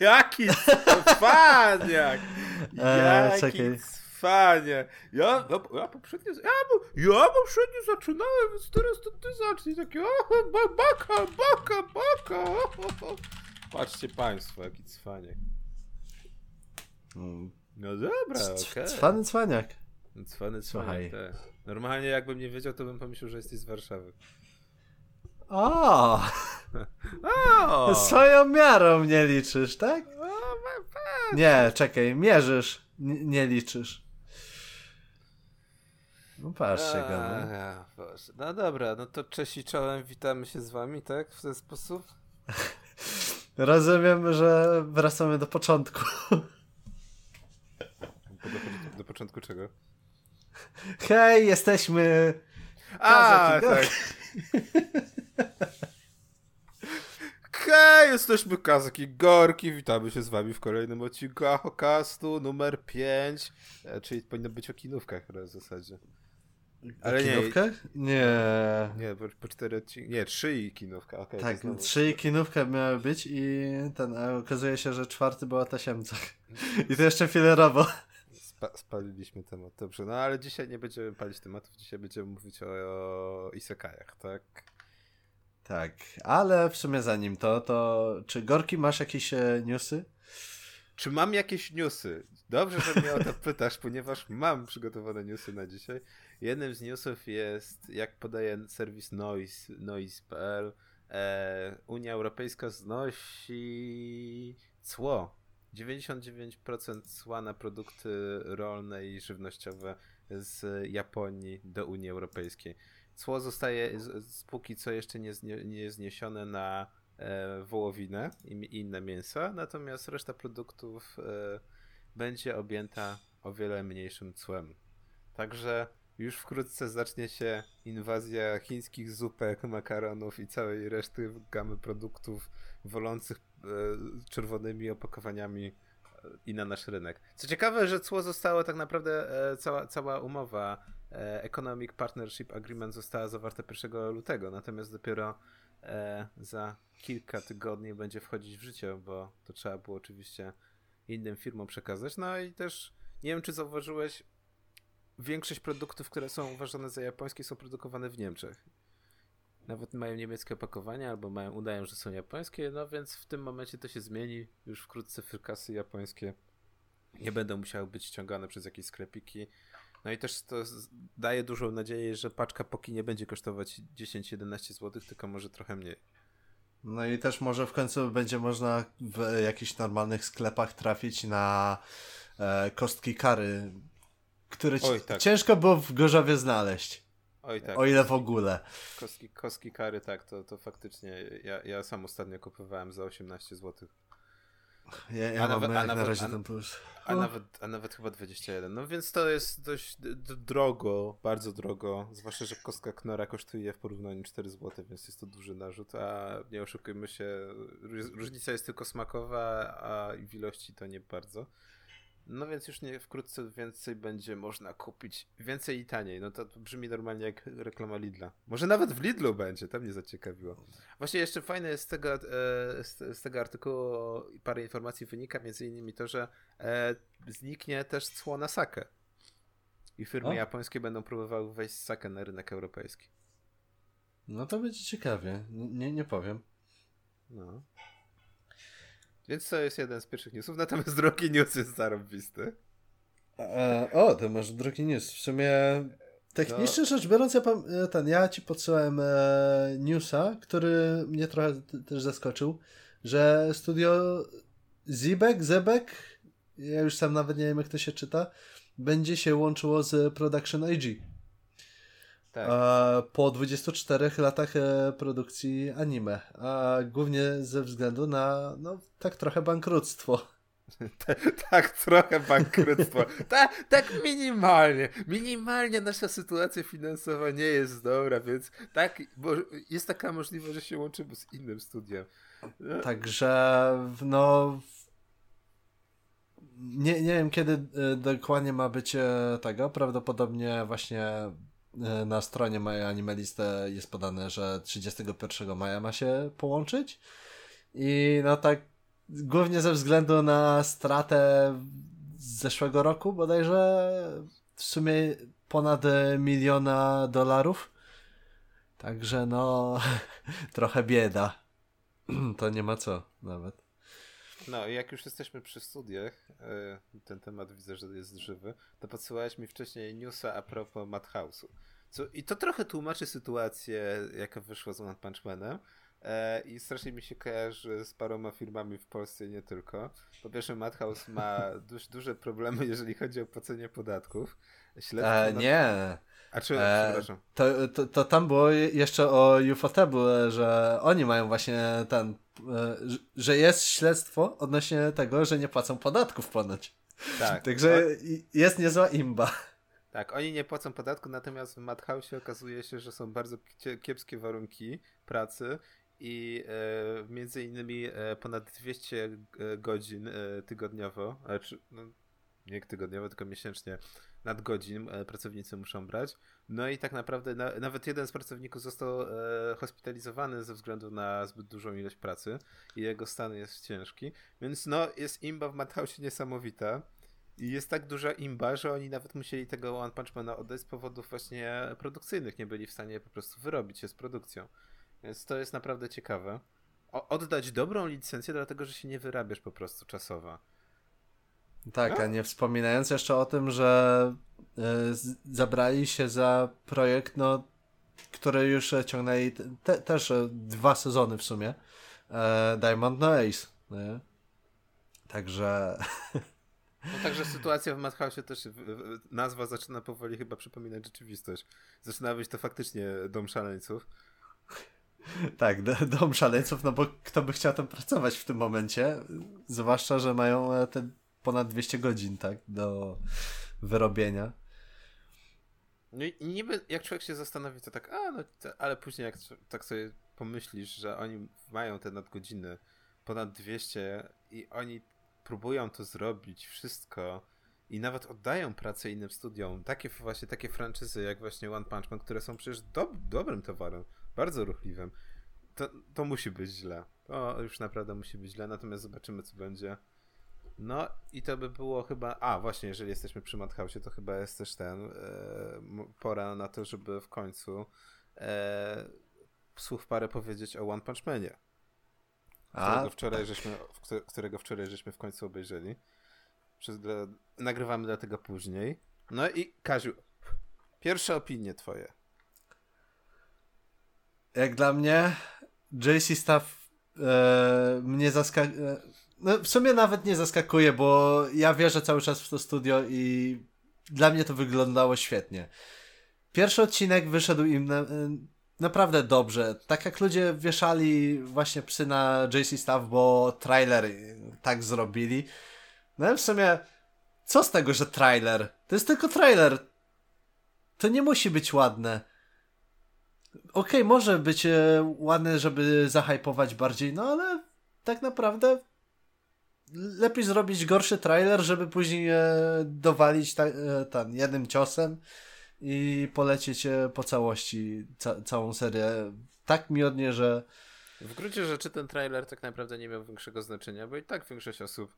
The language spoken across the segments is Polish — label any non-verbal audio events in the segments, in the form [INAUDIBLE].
Jaki cwaniak! Eee, [LAUGHS] Jaki czekaj. cwaniak! Ja, ja, ja poprzednio, ja, ja poprzednio zaczynałem, więc teraz to ty zacznij. Takie, o, ba- baka, baka, baka. Patrzcie państwo, jaki cwaniak. Mm. No dobra, okej. Cwany cwaniak. No, Cwany cwaniak, tak. Normalnie jakbym nie wiedział, to bym pomyślał, że jesteś z Warszawy. O, O! [LAUGHS] swoją miarą mnie liczysz, tak? O, ma- ma- Nie, czekaj, mierzysz, n- nie liczysz. No patrzcie go. No. ja. No dobra, no to cześć i czołem, witamy się z wami, tak? W ten sposób? [LAUGHS] Rozumiem, że wracamy do początku. Do, do, do początku czego? Hej, jesteśmy. A, Kazaki, tak. [LAUGHS] [LAUGHS] Hej, jesteśmy Kazaki Gorki, witamy się z wami w kolejnym odcinku Achokastu numer 5, e, czyli powinno być o kinówkach w zasadzie. Ale nie, Kinówkę? Nie. nie, po, po cztery odcinki, nie, trzy i kinówka, to Tak, trzy kinówka miały być i ten, a okazuje się, że czwarty była tasiemca. I to jeszcze filerowo. Spa spaliliśmy temat, dobrze. No ale dzisiaj nie będziemy palić tematów, dzisiaj będziemy mówić o, o isekajach, tak? Tak, ale w sumie zanim to, to czy Gorki masz jakieś e, newsy? Czy mam jakieś newsy? Dobrze, że mnie o to [LAUGHS] pytasz, ponieważ mam przygotowane newsy na dzisiaj. Jednym z newsów jest, jak podaje serwis Noise, noise.pl, e, Unia Europejska znosi cło. 99% cła na produkty rolne i żywnościowe z Japonii do Unii Europejskiej. Cło zostaje póki co jeszcze nie, nie zniesione na e, wołowinę i inne mięsa, natomiast reszta produktów e, będzie objęta o wiele mniejszym cłem. Także już wkrótce zacznie się inwazja chińskich zupek, makaronów i całej reszty gamy produktów wolących czerwonymi opakowaniami e, i na nasz rynek. Co ciekawe, że cło zostało tak naprawdę, e, cała, cała umowa e, Economic Partnership Agreement została zawarta 1 lutego, natomiast dopiero e, za kilka tygodni będzie wchodzić w życie, bo to trzeba było oczywiście innym firmom przekazać. No i też nie wiem, czy zauważyłeś, większość produktów, które są uważane za japońskie, są produkowane w Niemczech. Nawet mają niemieckie opakowania, albo mają, udają, że są japońskie, no więc w tym momencie to się zmieni. Już wkrótce frykasy japońskie nie będą musiały być ściągane przez jakieś sklepiki. No i też to daje dużą nadzieję, że paczka Poki nie będzie kosztować 10-11 zł, tylko może trochę mniej. No i też może w końcu będzie można w jakichś normalnych sklepach trafić na e, kostki kary, które Oj, tak. ciężko było w Gorzowie znaleźć. Oj tak. O ile w ogóle. Kostki, kostki kary, tak, to, to faktycznie. Ja, ja sam ostatnio kupowałem za 18 zł. Ja, ja A nawet- a jak na nawet- razie a- ten plus. A O. nawet, a nawet chyba 21. No więc to jest dość drogo, bardzo drogo. Zwłaszcza, że kostka Knora kosztuje w porównaniu 4 zł, więc jest to duży narzut. A nie oszukujmy się, róż- różnica jest tylko smakowa, a w ilości to nie bardzo. No więc już nie wkrótce więcej będzie można kupić. Więcej i taniej. No to brzmi normalnie jak reklama Lidla. Może nawet w Lidlu będzie, to mnie zaciekawiło. Właśnie jeszcze fajne jest z tego, e, z, tego artykułu parę informacji wynika, między innymi to, że e, zniknie też cło na sakę. I firmy O. japońskie będą próbowały wejść z sakę na rynek europejski. No to będzie ciekawie. Nie, nie powiem. No. Więc to jest jeden z pierwszych newsów, natomiast drugi news jest zarobisty. E, o, to masz drugi news. W sumie technicznie rzecz biorąc, ja, e, ten, ja ci podsyłałem e, newsa, który mnie trochę też zaskoczył, że studio Zibek, Zebek, ja już sam nawet nie wiem jak to się czyta, będzie się łączyło z Production IG. Tak. Po 24 latach e, produkcji anime, a głównie ze względu na no, tak trochę bankructwo. [LAUGHS] tak, trochę bankructwo. Ta, tak minimalnie. Minimalnie nasza sytuacja finansowa nie jest dobra, więc tak, bo jest taka możliwość, że się łączymy z innym studiem. No, Także no. Nie, nie wiem kiedy e, dokładnie ma być e, tego. Prawdopodobnie właśnie na stronie My Animaliste jest podane, że 31 maja ma się połączyć. I no tak głównie ze względu na stratę z zeszłego roku bodajże w sumie ponad miliona dolarów. Także no, [LAUGHS] trochę bieda. [CLEARS THROAT] to nie ma co nawet. No, jak już jesteśmy przy studiach, e, ten temat widzę, że jest żywy, to podsyłałeś mi wcześniej newsa a propos Madhouse'u. Co, I to trochę tłumaczy sytuację, jaka wyszła z One Punch Manem. E, I strasznie mi się kojarzy z paroma firmami w Polsce i nie tylko. Po pierwsze, Madhouse ma [LAUGHS] dość duże problemy, jeżeli chodzi o płacenie podatków. E, nie. A czy, e, przepraszam. To, to, to tam było jeszcze o Ufotable, że oni mają właśnie ten, e, że jest śledztwo odnośnie tego, że nie płacą podatków ponoć. Tak. [LAUGHS] Także jest niezła imba. Tak, oni nie płacą podatku, natomiast w Madhouse okazuje się, że są bardzo kiepskie warunki pracy i e, między innymi e, ponad 200 e, godzin e, tygodniowo, czy, no, nie tygodniowo, tylko miesięcznie nadgodzin e, pracownicy muszą brać. No i tak naprawdę na, nawet jeden z pracowników został e, hospitalizowany ze względu na zbyt dużą ilość pracy i jego stan jest ciężki. Więc no, jest imba w Madhouse niesamowita. I jest tak duża imba, że oni nawet musieli tego One Punch Mana oddać z powodów właśnie produkcyjnych. Nie byli w stanie po prostu wyrobić się z produkcją. Więc to jest naprawdę ciekawe. O, oddać dobrą licencję, dlatego że się nie wyrabiasz po prostu czasowa. Tak, no? a nie wspominając jeszcze o tym, że y, zabrali się za projekt, no, który już ciągnęli te, też dwa sezony w sumie. E, Diamond no Ace. Nie? Także. No także sytuacja w Madhouse'ie też nazwa zaczyna powoli chyba przypominać rzeczywistość. Zaczyna być to faktycznie dom szaleńców. [LAUGHS] Tak, dom szaleńców, no bo kto by chciał tam pracować w tym momencie? Zwłaszcza, że mają e, te ponad 200 godzin, tak, do wyrobienia. No i niby jak człowiek się zastanowi, to tak, a no, to, ale później jak tak sobie pomyślisz, że oni mają te nadgodziny ponad 200 i oni próbują to zrobić, wszystko i nawet oddają pracę innym studiom, takie właśnie takie franczyzy jak właśnie One Punch Man, które są przecież do, dobrym towarem, bardzo ruchliwym, to, to musi być źle. To już naprawdę musi być źle, natomiast zobaczymy co będzie. No i to by było chyba. A, właśnie, jeżeli jesteśmy przy Madhouse, to chyba jest też ten. E, pora na to, żeby w końcu e, słów parę powiedzieć o One Punch Manie. Którego wczoraj, żeśmy, którego wczoraj żeśmy w końcu obejrzeli. Przez, nagrywamy dlatego później. No i Kaziu, pierwsze opinie twoje. Jak dla mnie, JC Staff e, mnie zaskakuje no, w sumie nawet nie zaskakuje, bo ja wierzę cały czas w to studio i dla mnie to wyglądało świetnie. Pierwszy odcinek wyszedł im na, naprawdę dobrze. Tak jak ludzie wieszali właśnie psy na JC Staff, bo trailer tak zrobili. No w sumie, co z tego, że trailer? To jest tylko trailer. To nie musi być ładne. Okej, okay, może być e, ładne, żeby zahypować bardziej, no ale tak naprawdę lepiej zrobić gorszy trailer, żeby później e, dowalić ta, e, ten jednym ciosem i polecieć e, po całości ca całą serię. Tak miodnie, że. W gruncie rzeczy ten trailer tak naprawdę nie miał większego znaczenia, bo i tak większość osób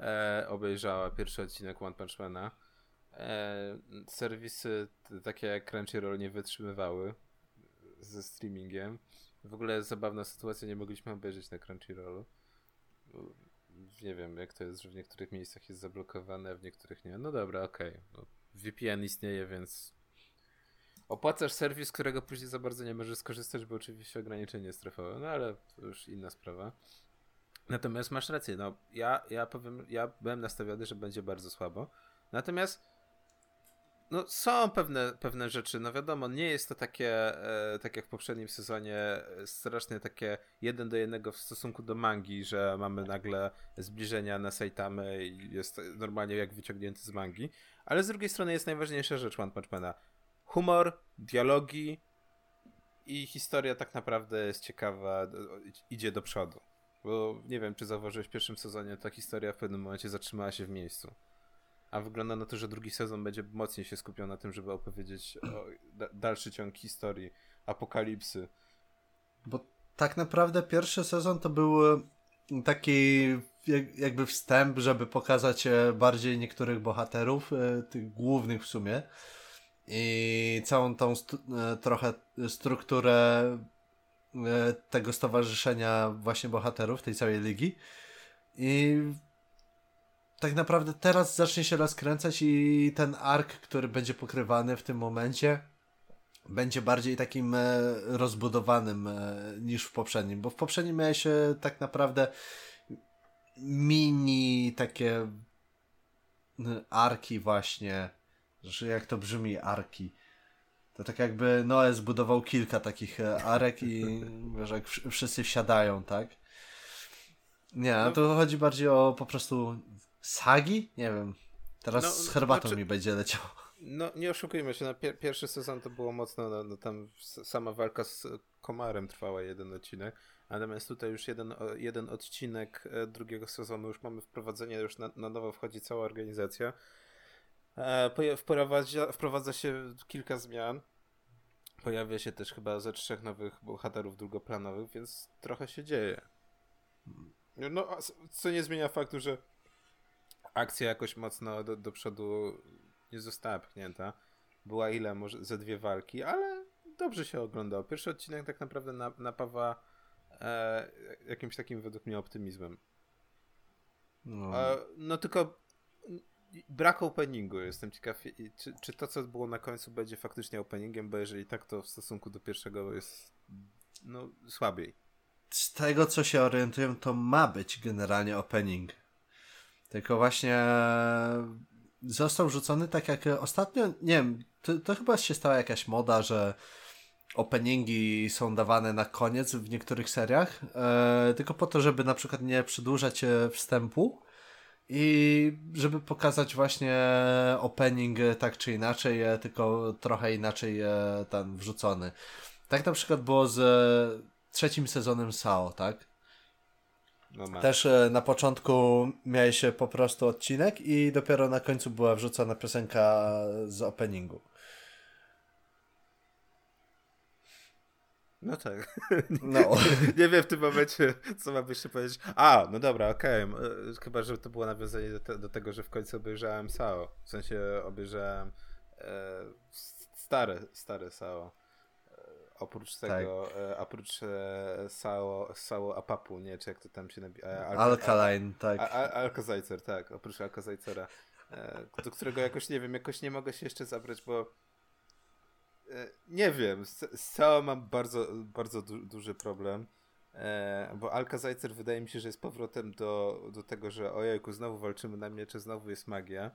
e, obejrzała pierwszy odcinek One Punch Mana. E, serwisy takie jak Crunchyroll nie wytrzymywały ze streamingiem. W ogóle zabawna sytuacja, nie mogliśmy obejrzeć na Crunchyrollu nie wiem, jak to jest, że w niektórych miejscach jest zablokowane, a w niektórych nie. No dobra, okej. Okay. No, VPN istnieje, więc opłacasz serwis, którego później za bardzo nie możesz skorzystać, bo oczywiście ograniczenie strefowe, no ale to już inna sprawa. Natomiast masz rację, no ja, ja powiem, ja byłem nastawiony, że będzie bardzo słabo. Natomiast no, są pewne, pewne rzeczy. No wiadomo, nie jest to takie, e, tak jak w poprzednim sezonie, e, strasznie takie jeden do jednego w stosunku do mangi, że mamy nagle zbliżenia na Saitamy i jest normalnie jak wyciągnięty z mangi. Ale z drugiej strony jest najważniejsza rzecz One Punch Mana. Humor, dialogi i historia tak naprawdę jest ciekawa, idzie do przodu. Bo nie wiem, czy zauważyłeś w pierwszym sezonie, ta historia w pewnym momencie zatrzymała się w miejscu a wygląda na to, że drugi sezon będzie mocniej się skupiał na tym, żeby opowiedzieć da dalszy ciąg historii, apokalipsy. Bo tak naprawdę pierwszy sezon to był taki jakby wstęp, żeby pokazać e, bardziej niektórych bohaterów, e, tych głównych w sumie. I całą tą e, trochę strukturę tego stowarzyszenia właśnie bohaterów, tej całej ligi. I tak naprawdę teraz zacznie się rozkręcać i ten ark, który będzie pokrywany w tym momencie, będzie bardziej takim rozbudowanym niż w poprzednim, bo w poprzednim miałeś się tak naprawdę mini takie arki właśnie, że jak to brzmi arki. To tak jakby Noe zbudował kilka takich e, arek i [LAUGHS] wiesz, jak wszyscy wsiadają, tak? Nie, no, to chodzi bardziej o po prostu sagi? Nie wiem. Teraz no, z herbatą znaczy, mi będzie leciał. No nie oszukujmy się, na pier pierwszy sezon to było mocno, no, no, tam sama walka z komarem trwała jeden odcinek. Natomiast tutaj już jeden, jeden odcinek e, drugiego sezonu, już mamy wprowadzenie, już na, na nowo wchodzi cała organizacja. E, wprowadza, wprowadza się kilka zmian. Pojawia się też chyba ze trzech nowych bohaterów drugoplanowych, więc trochę się dzieje. No, co nie zmienia faktu, że akcja jakoś mocno do, do przodu nie została pchnięta. Była ile? Może ze dwie walki, ale dobrze się oglądało. Pierwszy odcinek tak naprawdę napawa e, jakimś takim według mnie optymizmem. No, e, no tylko brak openingu. Jestem ciekaw, czy, czy to, co było na końcu, będzie faktycznie openingiem, bo jeżeli tak, to w stosunku do pierwszego jest no, słabiej. Z tego, co się orientuję, to ma być generalnie opening. Tylko właśnie został rzucony tak jak ostatnio, nie wiem, to, to chyba się stała jakaś moda, że openingi są dawane na koniec w niektórych seriach, e, tylko po to, żeby na przykład nie przedłużać e, wstępu i żeby pokazać właśnie opening tak czy inaczej, e, tylko trochę inaczej e, ten wrzucony. Tak na przykład było z trzecim sezonem SAO, tak? No Też e, na początku miałeś po prostu odcinek i dopiero na końcu była wrzucona piosenka z openingu. No tak. [LAUGHS] No. nie wiem w tym momencie, co mam jeszcze powiedzieć. A, no dobra, okej. Okay. Chyba, że to było nawiązanie do, te, do, tego, że w końcu obejrzałem SAO. W sensie obejrzałem e, stare, stare SAO. Oprócz tego, tak. oprócz e, SAO, SAO Apapu, nie, czy jak to tam się nazywa. E, Al Alkaline, tak. Alkozajcer, tak, oprócz Alkozajcera. E, do którego jakoś, nie wiem, jakoś nie mogę się jeszcze zabrać, bo nie wiem, z, z całą mam bardzo, bardzo du duży problem. E, bo Alkazajcer wydaje mi się, że jest powrotem do, do tego, że ojejku, znowu walczymy na miecze, znowu jest magia.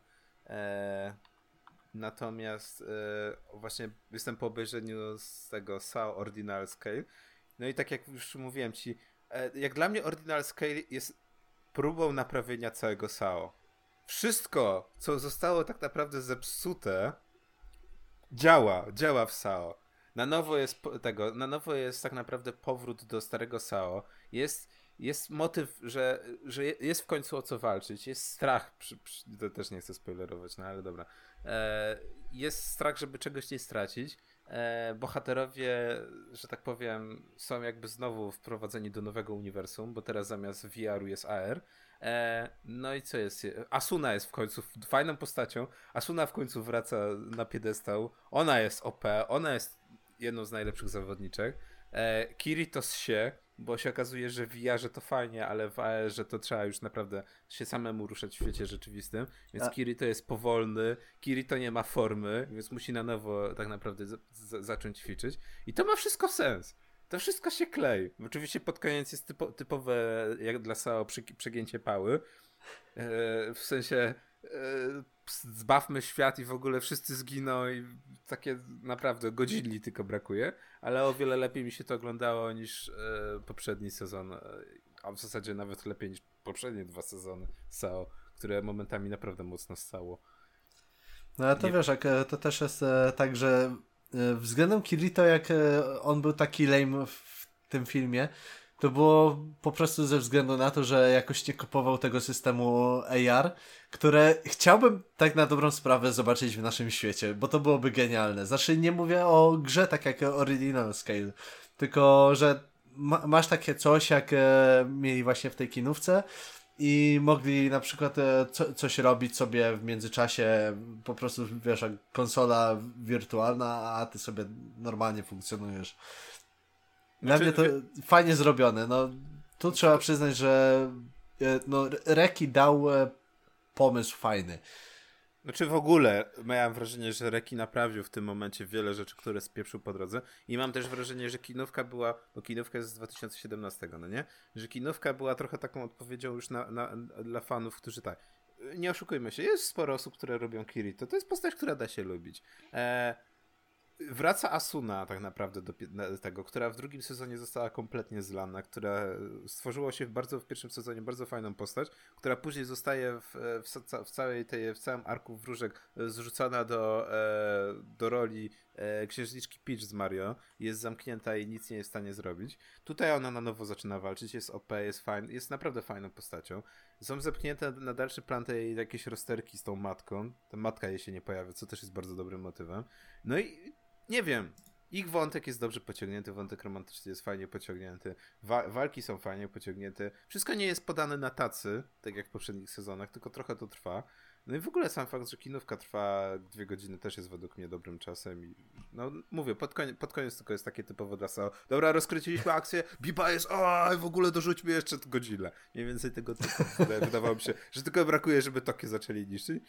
E, natomiast e, właśnie jestem po obejrzeniu z tego SAO Ordinal Scale. No i tak jak już mówiłem ci, e, jak dla mnie Ordinal Scale jest próbą naprawienia całego SAO. Wszystko, co zostało tak naprawdę zepsute, działa, działa w SAO. Na nowo jest tego, na nowo jest tak naprawdę powrót do starego SAO. Jest, jest motyw, że, że jest w końcu o co walczyć. Jest strach, przy, przy, to też nie chcę spoilerować, no ale dobra. E, jest strach, żeby czegoś nie stracić. E, bohaterowie, że tak powiem, są jakby znowu wprowadzeni do nowego uniwersum, bo teraz zamiast VR-u jest AR. E, no i co jest? Asuna jest w końcu fajną postacią. Asuna w końcu wraca na piedestał. Ona jest OP, ona jest jedną z najlepszych zawodniczek. E, Kirito się, bo się okazuje, że w VR to fajnie, ale w AR, że to trzeba już naprawdę się samemu ruszać w świecie rzeczywistym. Więc A... Kirito jest powolny, Kirito nie ma formy, więc musi na nowo tak naprawdę zacząć ćwiczyć. I to ma wszystko sens to wszystko się klei. Oczywiście pod koniec jest typo, typowe, jak dla SAO, przegięcie pały. E, w sensie zbawmy świat i w ogóle wszyscy zginą i takie naprawdę godzili tylko brakuje, ale o wiele lepiej mi się to oglądało niż e, poprzedni sezon, e, a w zasadzie nawet lepiej niż poprzednie dwa sezony SAO, które momentami naprawdę mocno stało. No ale to Nie... wiesz, jak, e, to też jest e, tak, że E, względem Kirito, jak e, on był taki lame w tym filmie, to było po prostu ze względu na to, że jakoś nie kupował tego systemu AR, które chciałbym tak na dobrą sprawę zobaczyć w naszym świecie, bo to byłoby genialne. Znaczy nie mówię o grze tak jak Original Scale, tylko że ma, masz takie coś, jak e, mieli właśnie w tej kinówce i mogli na przykład e, co, coś robić sobie w międzyczasie, po prostu wiesz, konsola wirtualna, a ty sobie normalnie funkcjonujesz. Dla znaczy, mnie to fajnie zrobione. No, tu trzeba przyznać, że e, no, Reki dał e, pomysł fajny. Znaczy w ogóle miałem wrażenie, że Reki naprawił w tym momencie wiele rzeczy, które spieprzył po drodze i mam też wrażenie, że kinówka była, bo kinówka jest z 2017, no nie? Że kinówka była trochę taką odpowiedzią już na, na, dla fanów, którzy tak, nie oszukujmy się, jest sporo osób, które robią Kirito, to jest postać, która da się lubić. E, wraca Asuna tak naprawdę do tego, która w drugim sezonie została kompletnie zlana, która stworzyło się w bardzo w pierwszym sezonie bardzo fajną postać, która później zostaje w, w, w całej tej, w całym arku wróżek zrzucona do, e, do roli e, księżniczki Peach z Mario, jest zamknięta i nic nie jest w stanie zrobić. Tutaj ona na nowo zaczyna walczyć, jest OP, jest fajn, jest naprawdę fajną postacią. Są zepchnięte na dalszy plan tej jakieś rozterki z tą matką. Ta matka jej się nie pojawia, co też jest bardzo dobrym motywem. No i nie wiem. Ich wątek jest dobrze pociągnięty, wątek romantyczny jest fajnie pociągnięty, Wa walki są fajnie pociągnięte. Wszystko nie jest podane na tacy, tak jak w poprzednich sezonach, tylko trochę to trwa. No i w ogóle sam fakt, że kinówka trwa dwie godziny też jest według mnie dobrym czasem. I, no mówię, pod koniec, pod koniec tylko jest takie typowo dla Sao. Dobra, rozkręciliśmy akcję, Biba jest, o, w ogóle dorzućmy jeszcze godzinę. Mniej więcej tego typu. Wydawało mi się, że tylko brakuje, żeby Tokio zaczęli niszczyć.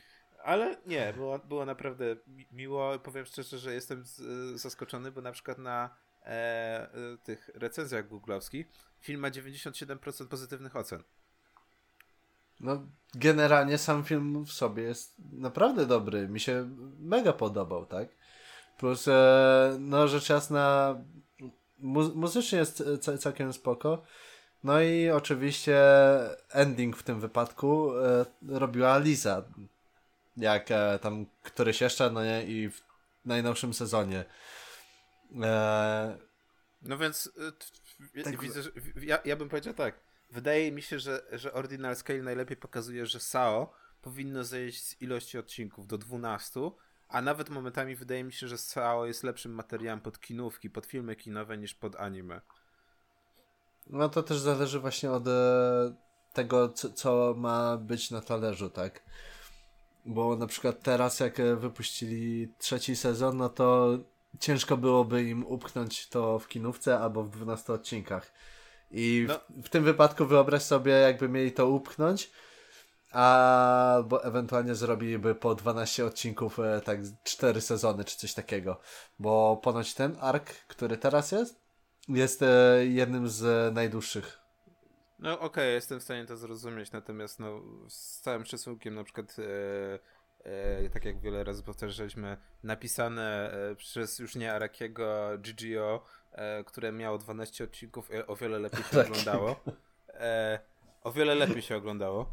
Ale nie, było, było naprawdę miło. Powiem szczerze, że jestem zaskoczony, bo na przykład na e, e, tych recenzjach googlowskich film ma 97% pozytywnych ocen. No, generalnie sam film w sobie jest naprawdę dobry. Mi się mega podobał, tak? Plus, e, no rzecz jasna, mu muzycznie jest całkiem spoko. No i oczywiście ending w tym wypadku e, robiła Liza jak e, tam któryś jeszcze, no nie, i w najnowszym sezonie. E... No więc e, tak... widzę, że, ja, ja bym powiedział tak. Wydaje mi się, że, że Ordinal Scale najlepiej pokazuje, że SAO powinno zejść z ilości odcinków do 12, a nawet momentami wydaje mi się, że SAO jest lepszym materiałem pod kinówki, pod filmy kinowe niż pod anime. No to też zależy właśnie od e, tego, co, co ma być na talerzu, tak? Bo na przykład teraz, jak e, wypuścili trzeci sezon, no to ciężko byłoby im upchnąć to w kinówce albo w 12 odcinkach. I no. w, w, tym wypadku wyobraź sobie, jakby mieli to upchnąć, albo ewentualnie zrobiliby po 12 odcinków, e, tak 4 sezony czy coś takiego. Bo ponoć ten ark, który teraz jest, jest e, jednym z najdłuższych no okej, okay, jestem w stanie to zrozumieć, natomiast no, z całym szacunkiem na przykład e, e, tak jak wiele razy powtarzaliśmy, napisane e, przez już nie Arakiego GGO, e, które miało 12 odcinków, [LAUGHS] e, o wiele lepiej się oglądało. E, o wiele lepiej się oglądało.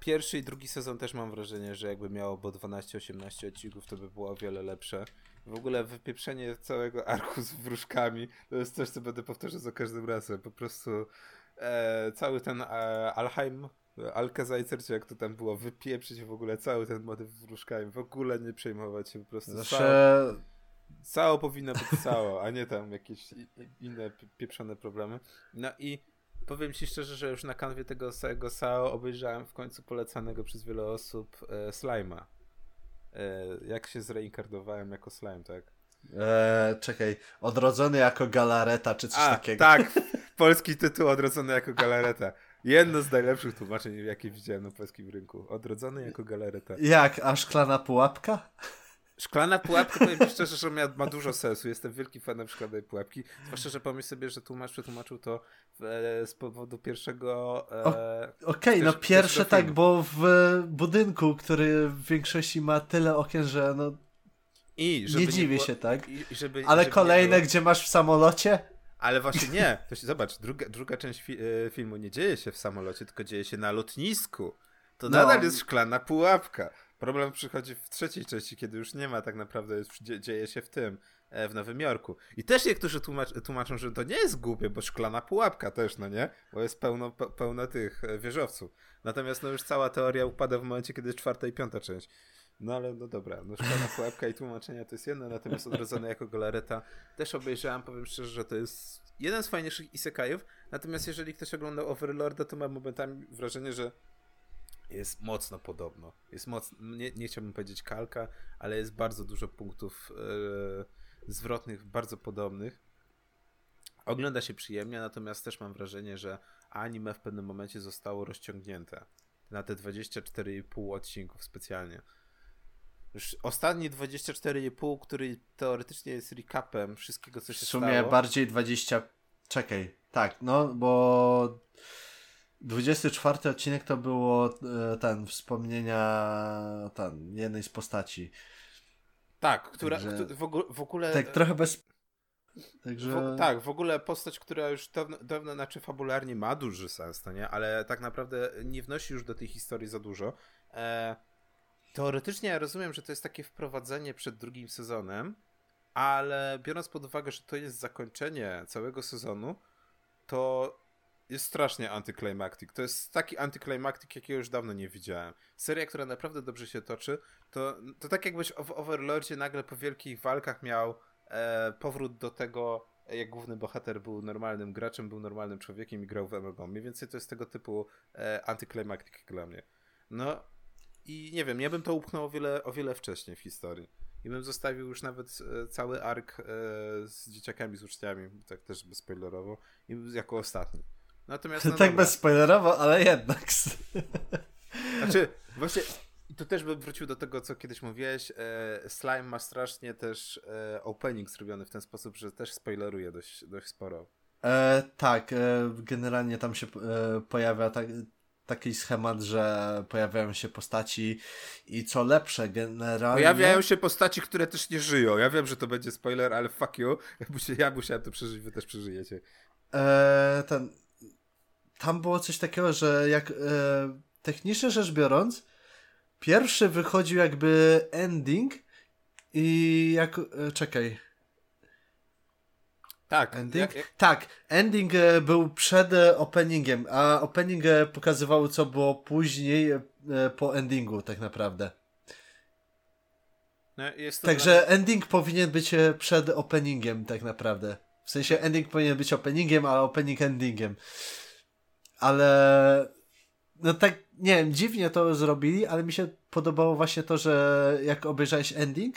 Pierwszy i drugi sezon też mam wrażenie, że jakby miało bo 12-18 odcinków, to by było o wiele lepsze. W ogóle wypieprzenie całego arku z wróżkami to jest coś, co będę powtarzał za każdym razem. Po prostu e, cały ten e, Alheim, Alkazajcer, czy jak to tam było, wypieprzyć w ogóle cały ten motyw wróżkami, w ogóle nie przejmować się po prostu. Zawsze... Cało powinno być cało, a nie tam jakieś inne pieprzone problemy. No i powiem ci szczerze, że już na kanwie tego całego SAO obejrzałem w końcu polecanego przez wiele osób e, Slime'a. E, jak się zreinkarnowałem jako slime, tak? Eee, czekaj, odrodzony jako galareta, czy coś A, takiego. Tak, [LAUGHS] polski tytuł odrodzony jako galareta. Jedno z najlepszych tłumaczeń, jakie widziałem na polskim rynku. Odrodzony jako galareta. Jak? A szklana pułapka? Szklana pułapka, powiem szczerze, że ma, ma dużo sensu. Jestem wielkim fanem szklanej pułapki. Zwłaszcza, że pomyśl sobie, że tłumacz przetłumaczył to e, z powodu pierwszego. E, Okej, okay, no pierwsze tak, bo w budynku, który w większości ma tyle okien, że no. I żeby nie dziwię nie było, się, tak? I, żeby, Ale żeby kolejne, gdzie masz w samolocie? Ale właśnie nie. To się, zobacz, druga, druga część fi e, filmu nie dzieje się w samolocie, tylko dzieje się na lotnisku. To no. nadal jest szklana pułapka. Problem przychodzi w trzeciej części, kiedy już nie ma tak naprawdę, dzieje się w tym, e, w Nowym Jorku. I też niektórzy tłumacz, tłumaczą, że to nie jest głupie, bo szklana pułapka też, no nie? Bo jest pełno, pełno tych e, wieżowców. Natomiast no już cała teoria upada w momencie, kiedy jest czwarta i piąta część. No ale no dobra, no szklana pułapka i tłumaczenia to jest jedno, natomiast odrodzone jako galareta też obejrzałem, powiem szczerze, że to jest jeden z fajniejszych isekajów, natomiast jeżeli ktoś oglądał Overlorda, to ma momentami wrażenie, że jest mocno podobno. Jest mocno, nie, nie chciałbym powiedzieć kalka, ale jest bardzo dużo punktów e, zwrotnych, bardzo podobnych. Ogląda się przyjemnie, natomiast też mam wrażenie, że anime w pewnym momencie zostało rozciągnięte na te 24,5 odcinków specjalnie. Już ostatni 24,5, który teoretycznie jest recapem wszystkiego, co się stało. W sumie stało. bardziej 20. Czekaj, tak, no bo 24 odcinek to było e, ten wspomnienia ten, jednej z postaci. Tak, która Także, w, ogóle, w ogóle. Tak, trochę bez. Także... W, tak, w ogóle postać, która już dawno, dawno, znaczy fabularnie ma duży sens, to nie? Ale tak naprawdę nie wnosi już do tej historii za dużo. E, teoretycznie ja rozumiem, że to jest takie wprowadzenie przed drugim sezonem, ale biorąc pod uwagę, że to jest zakończenie całego sezonu, to jest strasznie antyklimaktyk. To jest taki antyklimaktyk, jakiego już dawno nie widziałem. Seria, która naprawdę dobrze się toczy, to, to tak jakbyś w Overlordzie nagle po wielkich walkach miał e, powrót do tego, jak główny bohater był normalnym graczem, był normalnym człowiekiem i grał w MMO. Mniej więcej to jest tego typu e, antyklimaktyk dla mnie. No i nie wiem, ja bym to upchnął o wiele, o wiele wcześniej w historii. I bym zostawił już nawet e, cały ark e, z dzieciakami, z uczniami, tak też bezspoilerowo, i jako ostatni. Natomiast. No [LAUGHS] tak bezspoilerowo, ale jednak. [LAUGHS] Znaczy, właśnie tu też bym wrócił do tego, co kiedyś mówiłeś. E, Slime ma strasznie też opening zrobiony w ten sposób, że też spoileruje dość, dość sporo. E, tak, e, generalnie tam się e, pojawia tak, taki schemat, że pojawiają się postaci i co lepsze, generalnie... Pojawiają się postaci, które też nie żyją. Ja wiem, że to będzie spoiler, ale fuck you. Ja musiałem to przeżyć, wy też przeżyjecie. E, ten tam było coś takiego, że jak e, technicznie rzecz biorąc, pierwszy wychodził jakby ending i jak. E, czekaj. Tak. Ending? Jak. Tak, ending e, był przed e, openingiem, a opening e, pokazywał, co było później po endingu, tak naprawdę. No, Także dla... ending powinien być przed openingiem, tak naprawdę. W sensie ending powinien być openingiem, a opening endingiem ale no tak, nie wiem, dziwnie to zrobili, ale mi się podobało właśnie to, że jak obejrzałeś ending,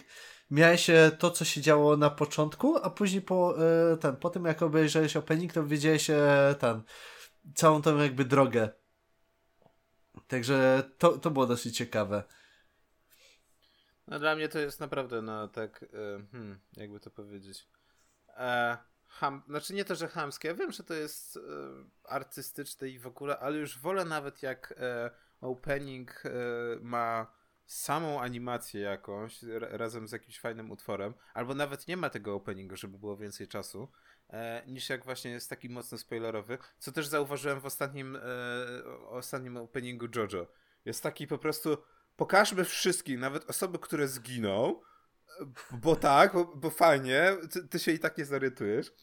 miałeś e, to, co się działo na początku, a później po, e, ten, po tym jak obejrzałeś opening, to widziałeś e, ten, całą tą jakby drogę. Także to, to było dosyć ciekawe. No dla mnie to jest naprawdę, no tak, hmm, jakby to powiedzieć. E, ham, znaczy nie to, że hamskie, ja wiem, że to jest e, artystyczne i w ogóle, ale już wolę nawet jak e, opening e, ma samą animację jakąś razem z jakimś fajnym utworem, albo nawet nie ma tego openingu, żeby było więcej czasu, e, niż jak właśnie jest taki mocno spoilerowy, co też zauważyłem w ostatnim, e, ostatnim openingu JoJo. Jest taki po prostu pokażmy wszystkim, nawet osoby, które zginą, bo tak, bo, bo fajnie, ty, ty, się i tak nie zorientujesz.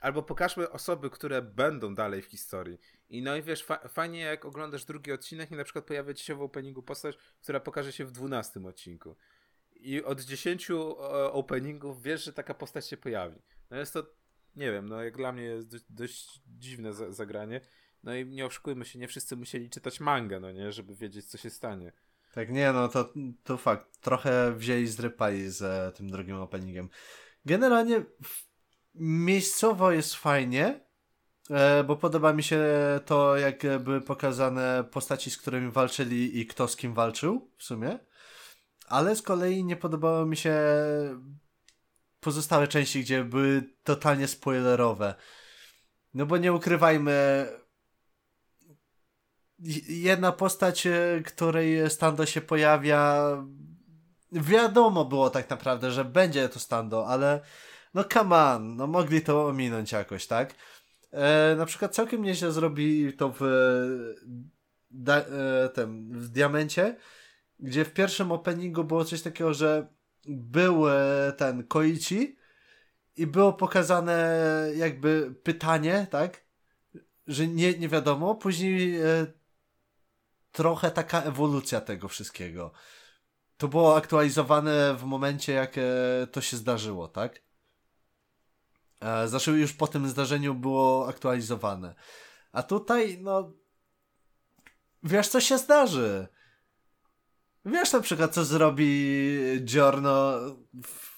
Albo pokażmy osoby, które będą dalej w historii. I no i wiesz, fa fajnie jak oglądasz drugi odcinek i na przykład pojawia ci się w openingu postać, która pokaże się w dwunastym odcinku. I od dziesięciu e, openingów wiesz, że taka postać się pojawi. No jest to, nie wiem, no jak dla mnie jest dość, dość dziwne za zagranie. No i nie oszukujmy się, nie wszyscy musieli czytać mangę, no nie, żeby wiedzieć, co się stanie. Tak, nie, no to, to fakt. Trochę wzięli z rypali z e, tym drugim openingiem. Generalnie miejscowo jest fajnie, e, bo podoba mi się to, jak były pokazane postaci, z którymi walczyli i kto z kim walczył w sumie. Ale z kolei nie podobało mi się pozostałe części, gdzie były totalnie spoilerowe. No bo nie ukrywajmy, jedna postać, e, której Stando się pojawia, wiadomo było tak naprawdę, że będzie to Stando, ale no come on, no mogli to ominąć jakoś, tak? E, na przykład całkiem nieźle zrobi to w, da, e, w Diamencie, gdzie w pierwszym openingu było coś takiego, że był e, ten Koichi i było pokazane jakby pytanie, tak? Że nie, nie wiadomo. Później e, trochę taka ewolucja tego wszystkiego. To było aktualizowane w momencie, jak e, to się zdarzyło, tak? E, znaczy już po tym zdarzeniu było aktualizowane. A tutaj, no. Wiesz, co się zdarzy. Wiesz na przykład, co zrobi Giorno w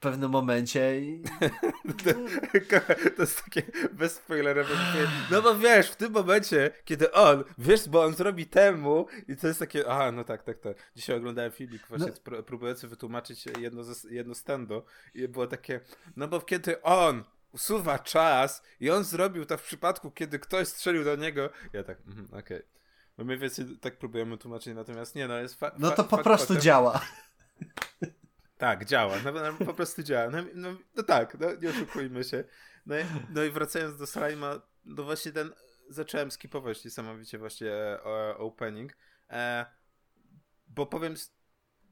pewnym momencie i... [LAUGHS] to jest takie bezspoilerowe. No bo wiesz, w tym momencie, kiedy on, wiesz, bo on zrobi temu i to jest takie, aha, no tak, tak, tak. Dzisiaj oglądałem filmik właśnie no. próbujący wytłumaczyć jedno, jedno stando i było takie, no bo kiedy on usuwa czas i on zrobił to w przypadku, kiedy ktoś strzelił do niego, ja tak, mm, okej. Okay. No my więcej tak próbujemy tłumaczyć, natomiast nie, no jest fa- No to po prostu działa. [LAUGHS] Tak, działa. No, no, po prostu działa. No, no, no tak, no, nie oszukujmy się. No, no i wracając do Slime'a, no właśnie ten zacząłem skipować niesamowicie właśnie e, opening, e, bo powiem,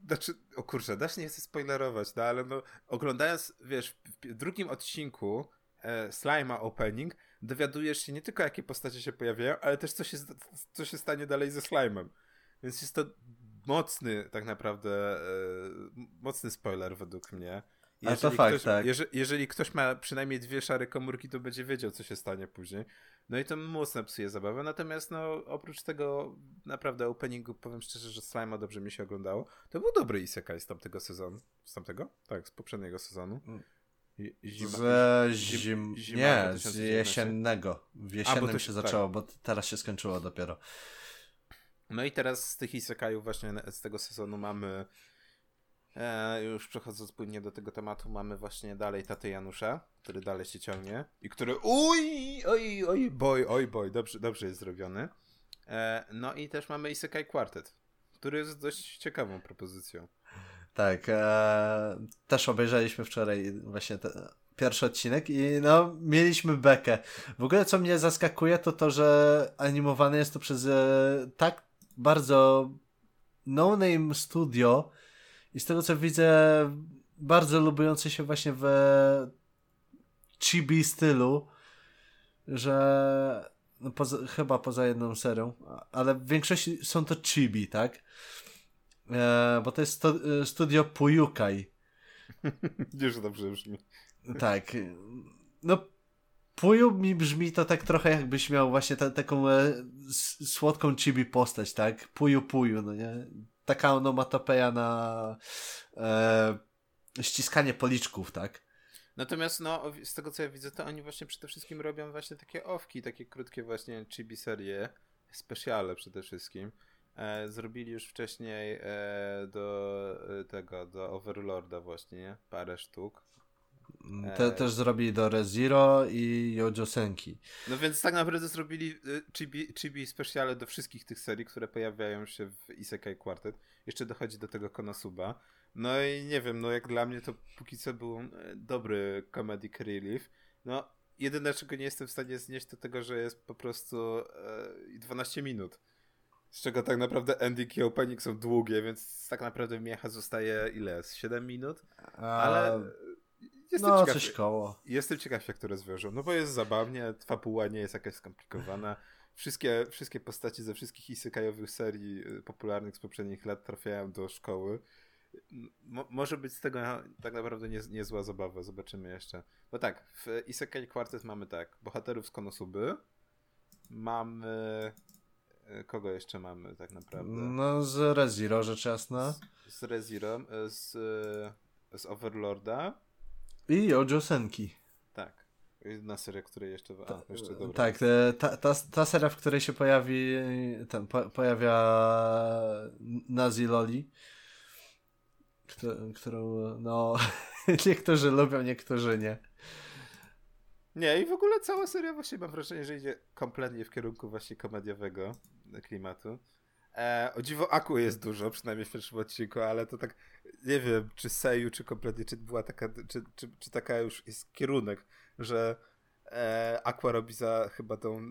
znaczy, o kurczę, dasz nie chcę spoilerować, no ale no, oglądając, wiesz, w drugim odcinku e, opening, dowiadujesz się nie tylko jakie postacie się pojawiają, ale też co się, co się stanie dalej ze Slime'em. Więc jest to mocny tak naprawdę, e, mocny spoiler według mnie. Jeżeli to fakt, ktoś, tak. Jeżeli, jeżeli, ktoś ma przynajmniej dwie szare komórki, to będzie wiedział, co się stanie później. No i to mocno psuje zabawę. Natomiast no, oprócz tego naprawdę openingu, powiem szczerze, że Slima dobrze mi się oglądało. To był dobry isekai z tamtego sezonu. Z tamtego? Tak, z poprzedniego sezonu. Mm. Zima, z zim, zim, nie, z jesiennego. W jesiennym A, się tak. zaczęło, bo teraz się skończyło dopiero. No i teraz z tych isekajów właśnie z tego sezonu mamy e, już przechodząc płynnie do tego tematu, mamy właśnie dalej tatę Janusza, który dalej się ciągnie i który uj, oj, oj, boy, oj, boy, dobrze, dobrze jest zrobiony. E, no i też mamy Isekai Quartet, który jest dość ciekawą propozycją. Tak, e, też obejrzeliśmy wczoraj właśnie te, pierwszy odcinek i no, mieliśmy bekę. W ogóle co mnie zaskakuje to to, że animowany jest to przez e, tak bardzo no-name studio i z tego co widzę bardzo lubiący się właśnie w chibi stylu, że no poza, chyba poza jedną serią, ale w większości są to chibi, tak? E, bo to jest sto, studio Puyukai. [LAUGHS] Już dobrze brzmi. Tak. No Puju mi brzmi to tak trochę jakbyś miał właśnie ta, taką e, słodką chibi postać, tak? Puju Puju, no nie? Taka onomatopeja na e, ściskanie policzków, tak? Natomiast no, z tego co ja widzę, to oni właśnie przede wszystkim robią właśnie takie owki, takie krótkie właśnie chibi serie, specjale przede wszystkim. E, zrobili już wcześniej e, do e, tego, do Overlorda właśnie, parę sztuk. Te, e... Też zrobili do ReZero i Yojo Senki. No więc tak naprawdę zrobili y, chibi, chibi specjale do wszystkich tych serii, które pojawiają się w Isekai Quartet. Jeszcze dochodzi do tego Konosuba. No i nie wiem, no jak dla mnie to póki co był e, dobry comedic relief. No jedyne czego nie jestem w stanie znieść to tego, że jest po prostu e, 12 minut. Z czego tak naprawdę ending i opening są długie, więc tak naprawdę miecha zostaje ile? 7 minut? Ale Jestem no, ciekaw, coś koło. Jestem ciekaw, jak to rozwiążą. No bo jest zabawnie, fabuła nie jest jakaś skomplikowana. Wszystkie, wszystkie postaci ze wszystkich isykajowych serii y, popularnych z poprzednich lat trafiają do szkoły. Mo może być z tego tak naprawdę nie, niezła zabawa, zobaczymy jeszcze. Bo tak, w Isekai Quartet mamy tak, bohaterów z Konosuby, mamy... Y, kogo jeszcze mamy tak naprawdę? No z Reziro, rzecz jasna. Z, z Reziro, y, z, z Overlorda, i Jojo Senki. Tak. Jedna seria, której jeszcze. A, jeszcze dobra. Tak, ta, ta, ta seria, w której się pojawi. Ten, po, pojawia Nazi Loli. Którą, no. [LAUGHS] niektórzy lubią, niektórzy nie. Nie, i w ogóle cała seria właśnie mam wrażenie, że idzie kompletnie w kierunku właśnie komediowego klimatu. E, o dziwo Aku jest dużo, przynajmniej w pierwszym odcinku, ale to tak nie wiem, czy Seju, czy kompletnie, czy była taka, czy, czy, czy taka już jest kierunek, że e, Aqua robi za chyba tą e,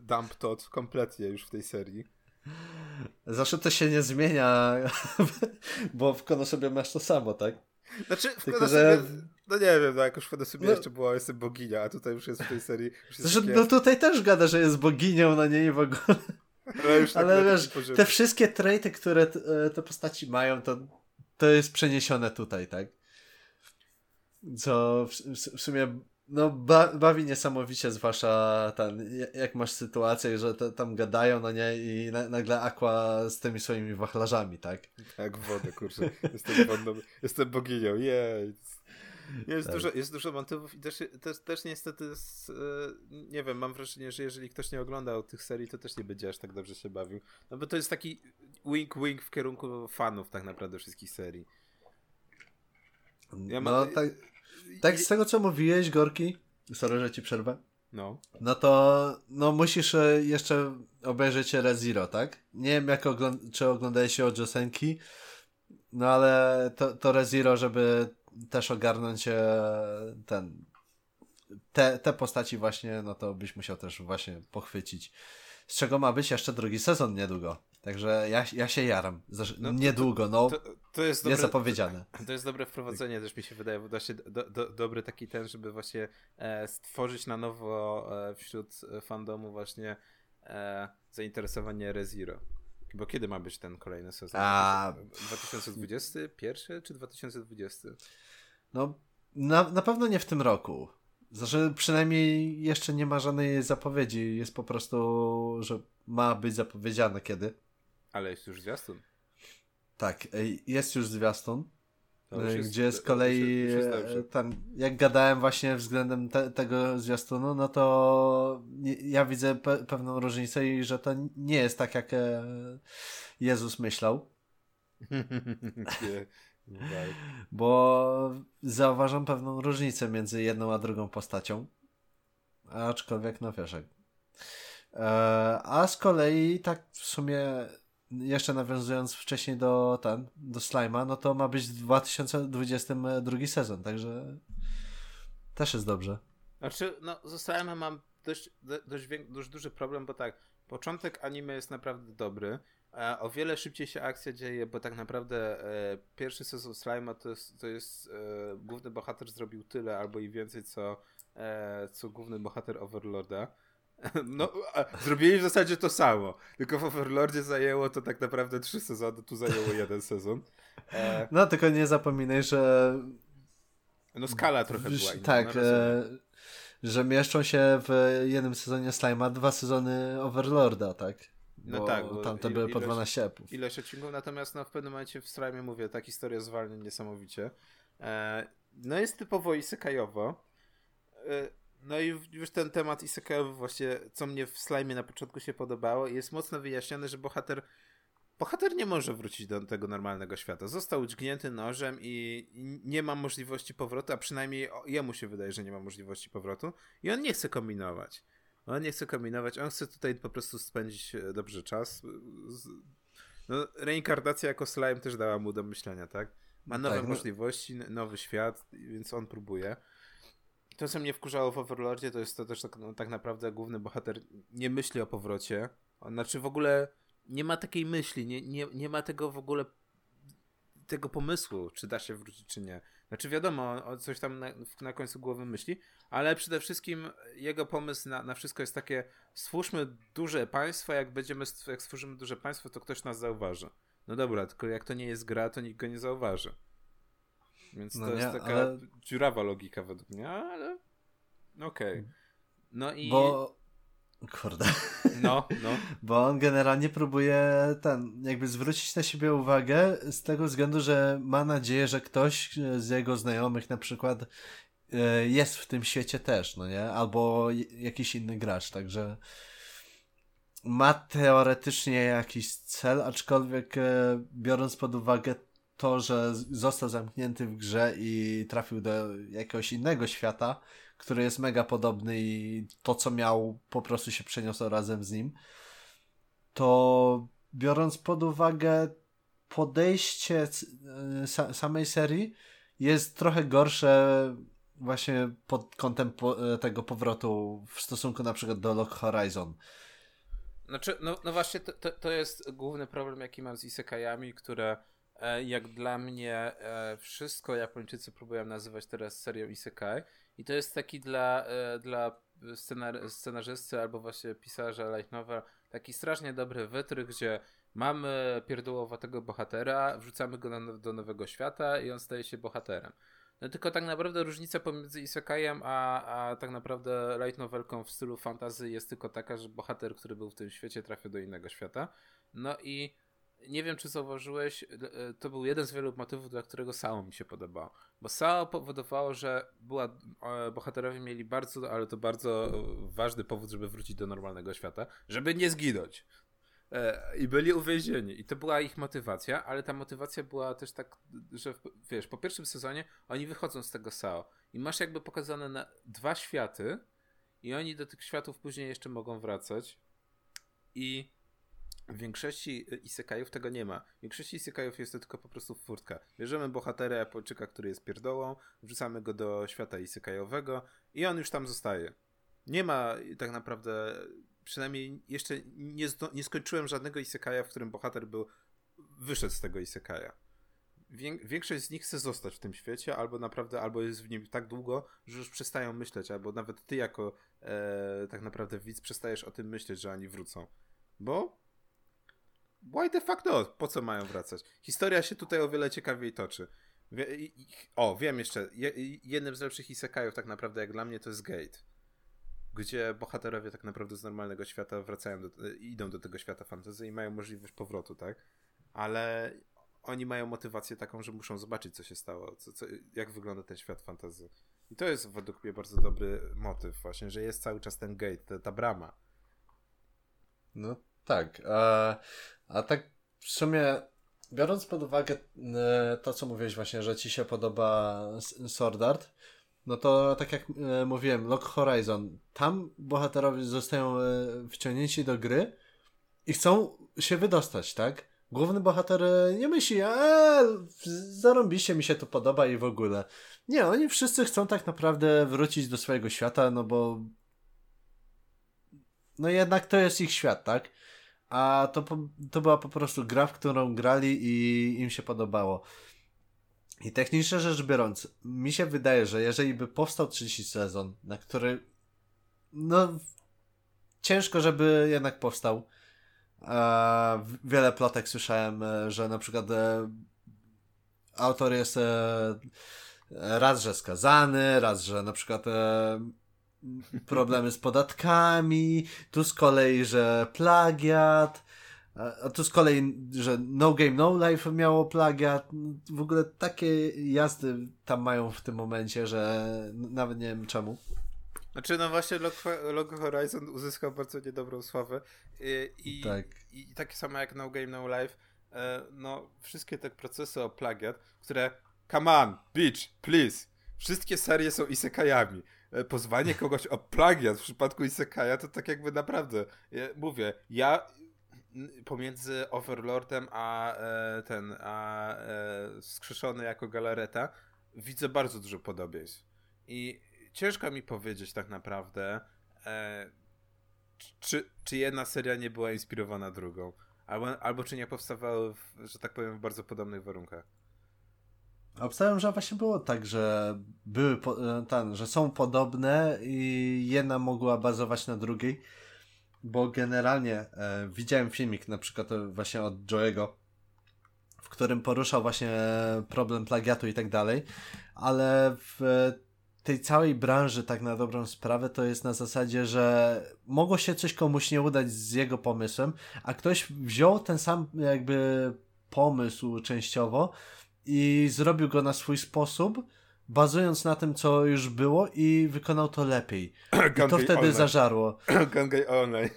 Dump Tot kompletnie już w tej serii. Zawsze to się nie zmienia, [LAUGHS] bo w Konosobie masz to samo, tak? Znaczy, w Tylko, że... no nie wiem, no jakoś w Konosobie no... jeszcze była, jestem boginia, a tutaj już jest w tej serii... Zresztą, takie... No tutaj też gada, że jest boginią, no nie i w ogóle. Ale, tak Ale wiesz, te wszystkie traity, które te postaci mają, to to jest przeniesione tutaj, tak? Co w, w, w sumie no, ba, bawi niesamowicie, zwłaszcza ten, jak masz sytuację, że te, tam gadają, no nie, i na, nagle Aqua z tymi swoimi wachlarzami, tak? Tak, wodę, kurczę. Jestem, wodną, jestem boginią, jej. Jest, tak. dużo, jest dużo motywów i też, też, też niestety, jest, e, nie wiem, mam wrażenie, że jeżeli ktoś nie oglądał tych serii, to też nie będzie aż tak dobrze się bawił. No bo to jest taki wink-wink w kierunku fanów tak naprawdę wszystkich serii. Ja mam... No tak, tak z tego co mówiłeś, Gorki, sorry, że ci przerwę. No. No to no musisz e, jeszcze obejrzeć ReZero, tak? Nie wiem, jak ogląd czy oglądałeś się od Josenki, no ale to, to ReZero, żeby też ogarnąć e, ten te, te postaci właśnie, no to byś musiał też właśnie pochwycić. Z czego ma być jeszcze drugi sezon niedługo. Także ja, ja się jaram. Zresztą no, niedługo, no. To, to jest, dobre, zapowiedziane. To, to, jest dobre wprowadzenie, też mi się wydaje. Właśnie do, do, dobry taki ten, żeby właśnie e, stworzyć na nowo e, wśród fandomu właśnie e, zainteresowanie ReZero. Bo kiedy ma być ten kolejny sezon? A... 2021 czy 2020? No, na, na pewno nie w tym roku. Znaczy, przynajmniej jeszcze nie ma żadnej zapowiedzi. Jest po prostu, że ma być zapowiedziane kiedy. Ale jest już zwiastun. Tak, jest już zwiastun. Jest, gdzie z kolei tam, jak gadałem właśnie względem te, tego zwiastunu, no to ja widzę pe pewną różnicę i że to nie jest tak, jak e, Jezus myślał. [LAUGHS] Bo zauważam pewną różnicę między jedną a drugą postacią. Aczkolwiek, no wiesz, e, a z kolei tak w sumie jeszcze nawiązując wcześniej do ten, do Slima, no to ma być 2022 sezon, także też jest dobrze. Znaczy, no z Slime'em mam dość, dość, dość duży problem, bo tak, początek anime jest naprawdę dobry, o wiele szybciej się akcja dzieje, bo tak naprawdę e, pierwszy sezon Slime'a to jest, to jest e, główny bohater zrobił tyle albo i więcej, co, e, co główny bohater Overlorda. [LAUGHS] No, zrobili w zasadzie to samo, tylko w Overlordzie zajęło to tak naprawdę trzy sezony, tu zajęło jeden sezon. E... No, tylko nie zapominaj, że... No skala trochę była. Tak, no, e... że mieszczą się w jednym sezonie Slime'a dwa sezony Overlorda, tak? No bo tak, bo tam to były po 12 epów. Ileś odcinków, natomiast no, w pewnym momencie w Slime mówię, tak historia zwalnia niesamowicie. E... No jest typowo isekajowo. E no i już ten temat isekajowy właśnie, co mnie w slime na początku się podobało, jest mocno wyjaśnione, że bohater bohater nie może wrócić do tego normalnego świata. Został udźgnięty nożem i nie ma możliwości powrotu, a przynajmniej jemu się wydaje, że nie ma możliwości powrotu i on nie chce kombinować. On nie chce kombinować, on chce tutaj po prostu spędzić e, dobrze czas. No, reinkarnacja jako slime też dała mu do myślenia, tak? Ma nowe tak, no... możliwości, nowy świat, więc on próbuje. To, co mnie wkurzało w Overlordzie, to jest to też tak, no, tak naprawdę główny bohater nie myśli o powrocie. On, znaczy w ogóle nie ma takiej myśli, nie, nie, nie ma tego w ogóle tego pomysłu, czy da się wrócić, czy nie. Znaczy wiadomo, o coś tam na, na końcu głowy myśli, ale przede wszystkim jego pomysł na, na wszystko jest takie stwórzmy duże państwo, jak będziemy, jak stworzymy duże państwo, to ktoś nas zauważy. No dobra, tylko jak to nie jest gra, to nikt go nie zauważy. Więc no to nie, jest taka ale... dziurawa logika według mnie, ale okej. Okay. No i... Bo... Kurde. No, no. [LAUGHS] Bo on generalnie próbuje ten, jakby zwrócić na siebie uwagę z tego względu, że ma nadzieję, że ktoś z jego znajomych na przykład e, jest w tym świecie też, no nie? Albo jakiś inny gracz, także ma teoretycznie jakiś cel, aczkolwiek e, biorąc pod uwagę to, że został zamknięty w grze i trafił do jakiegoś innego świata, który jest mega podobny i to, co miał, po prostu się przeniosło razem z nim, to biorąc pod uwagę podejście e, samej serii, jest trochę gorsze właśnie pod kątem po tego powrotu w stosunku na przykład do Lock Horizon. Znaczy, no, no właśnie, to, to, jest główny problem, jaki mam z isekajami, które jak dla mnie e, wszystko Japończycy próbują nazywać teraz serią isekai i to jest taki dla, e, dla scenar scenarzysty albo właśnie pisarza light novel taki strasznie dobry wytrych, gdzie mamy pierdółowatego bohatera, wrzucamy go na, do nowego świata i on staje się bohaterem. No tylko tak naprawdę różnica pomiędzy Isekajem a, a tak naprawdę light novelką w stylu fantazy jest tylko taka, że bohater, który był w tym świecie trafia do innego świata. No i nie wiem, czy zauważyłeś, e, to był jeden z wielu motywów, dla którego Sao mi się podobało. Bo Sao powodowało, że była, e, bohaterowie mieli bardzo, ale to bardzo ważny powód, żeby wrócić do normalnego świata, żeby nie zginąć. E, I byli uwięzieni. I to była ich motywacja, ale ta motywacja była też tak, że wiesz, po pierwszym sezonie oni wychodzą z tego SAO i masz jakby pokazane na dwa światy i oni do tych światów później jeszcze mogą wracać. I w większości isekajów tego nie ma. W większości isekajów jest to tylko po prostu furtka. Bierzemy bohatera Japończyka, który jest pierdołą, wrzucamy go do świata isekajowego i on już tam zostaje. Nie ma tak naprawdę przynajmniej jeszcze nie, nie skończyłem żadnego isekaja, w którym bohater był wyszedł z tego isekaja. Większość z nich chce zostać w tym świecie, albo naprawdę, albo jest w nim tak długo, że już przestają myśleć, albo nawet ty jako e, tak naprawdę widz przestajesz o tym myśleć, że oni wrócą. Bo why the fuck not? Po co mają wracać? Historia się tutaj o wiele ciekawiej toczy. O, wiem jeszcze, jednym z lepszych isekajów tak naprawdę jak dla mnie to jest Gate gdzie bohaterowie tak naprawdę z normalnego świata wracają, do, idą do tego świata fantasy i mają możliwość powrotu, tak? Ale oni mają motywację taką, że muszą zobaczyć, co się stało, co, co, jak wygląda ten świat fantasy. I to jest według mnie bardzo dobry motyw, właśnie, że jest cały czas ten gate, ta, ta brama. No tak. A, a tak w sumie, biorąc pod uwagę e, to, co mówiłeś właśnie, że ci się podoba Sword Art, no to tak jak e, mówiłem, Lock Horizon, tam bohaterowie zostają e, wciągnięci do gry i chcą się wydostać, tak? Główny bohater nie myśli, eee, zarąbiście mi się to podoba i w ogóle. Nie, oni wszyscy chcą tak naprawdę wrócić do swojego świata, no bo no jednak to jest ich świat, tak? A to, to była po prostu gra, w którą grali i im się podobało. I technicznie rzecz biorąc, mi się wydaje, że jeżeli by powstał trzeci sezon, na który no ciężko, żeby jednak powstał. Wiele plotek słyszałem, e, że na przykład e, autor jest e, raz, że skazany, raz, że na przykład problemy z podatkami, tu z kolei, że plagiat, a tu z kolei, że No Game No Life miało plagiat. W ogóle takie jazdy tam mają w tym momencie, że nawet nie wiem czemu. Znaczy, no właśnie Log, Horizon uzyskał bardzo niedobrą sławę i, i, tak. i takie samo jak No Game No Life, e, no wszystkie te procesy o plagiat, które come on, bitch, please, wszystkie serie są isekajami. E, pozwanie kogoś o plagiat w przypadku isekaja to tak jakby naprawdę, ja mówię, ja pomiędzy Overlordem a e, ten, a e, skrzeszony jako galareta widzę bardzo dużo podobieństw. I ciężko mi powiedzieć tak naprawdę, e, czy, czy jedna seria nie była inspirowana drugą, albo, albo czy nie powstawały, w, że tak powiem, w bardzo podobnych warunkach. Obstawiam, że właśnie było tak, że były e, ten, że są podobne i jedna mogła bazować na drugiej bo generalnie e, widziałem filmik na przykład właśnie od Joe'ego, w którym poruszał właśnie problem plagiatu i tak dalej, ale w tej całej branży tak na dobrą sprawę to jest na zasadzie, że mogło się coś komuś nie udać z jego pomysłem, a ktoś wziął ten sam jakby pomysł częściowo i zrobił go na swój sposób, bazując na tym, co już było i wykonał to lepiej. I to wtedy online. zażarło. [CLEARS THROAT] Online.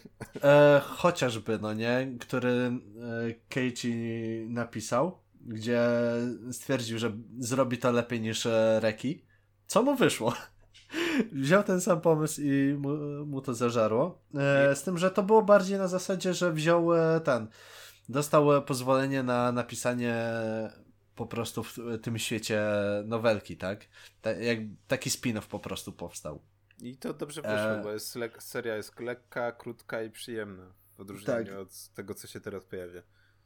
E, chociażby, no nie, który e, Keiichi napisał, gdzie stwierdził, że zrobi to lepiej niż e, Reki. Co mu wyszło? [LAUGHS] Wziął ten sam pomysł i mu, mu to zażarło. E, z tym, że to było bardziej na zasadzie, że wziął e, ten, dostał pozwolenie na napisanie po prostu w tym świecie nowelki, tak? Ta, jak, taki spin-off po prostu powstał. I to dobrze wyszło, e... bo jest seria jest lekka, krótka i przyjemna. W odróżnieniu tak. od tego, co się teraz pojawia.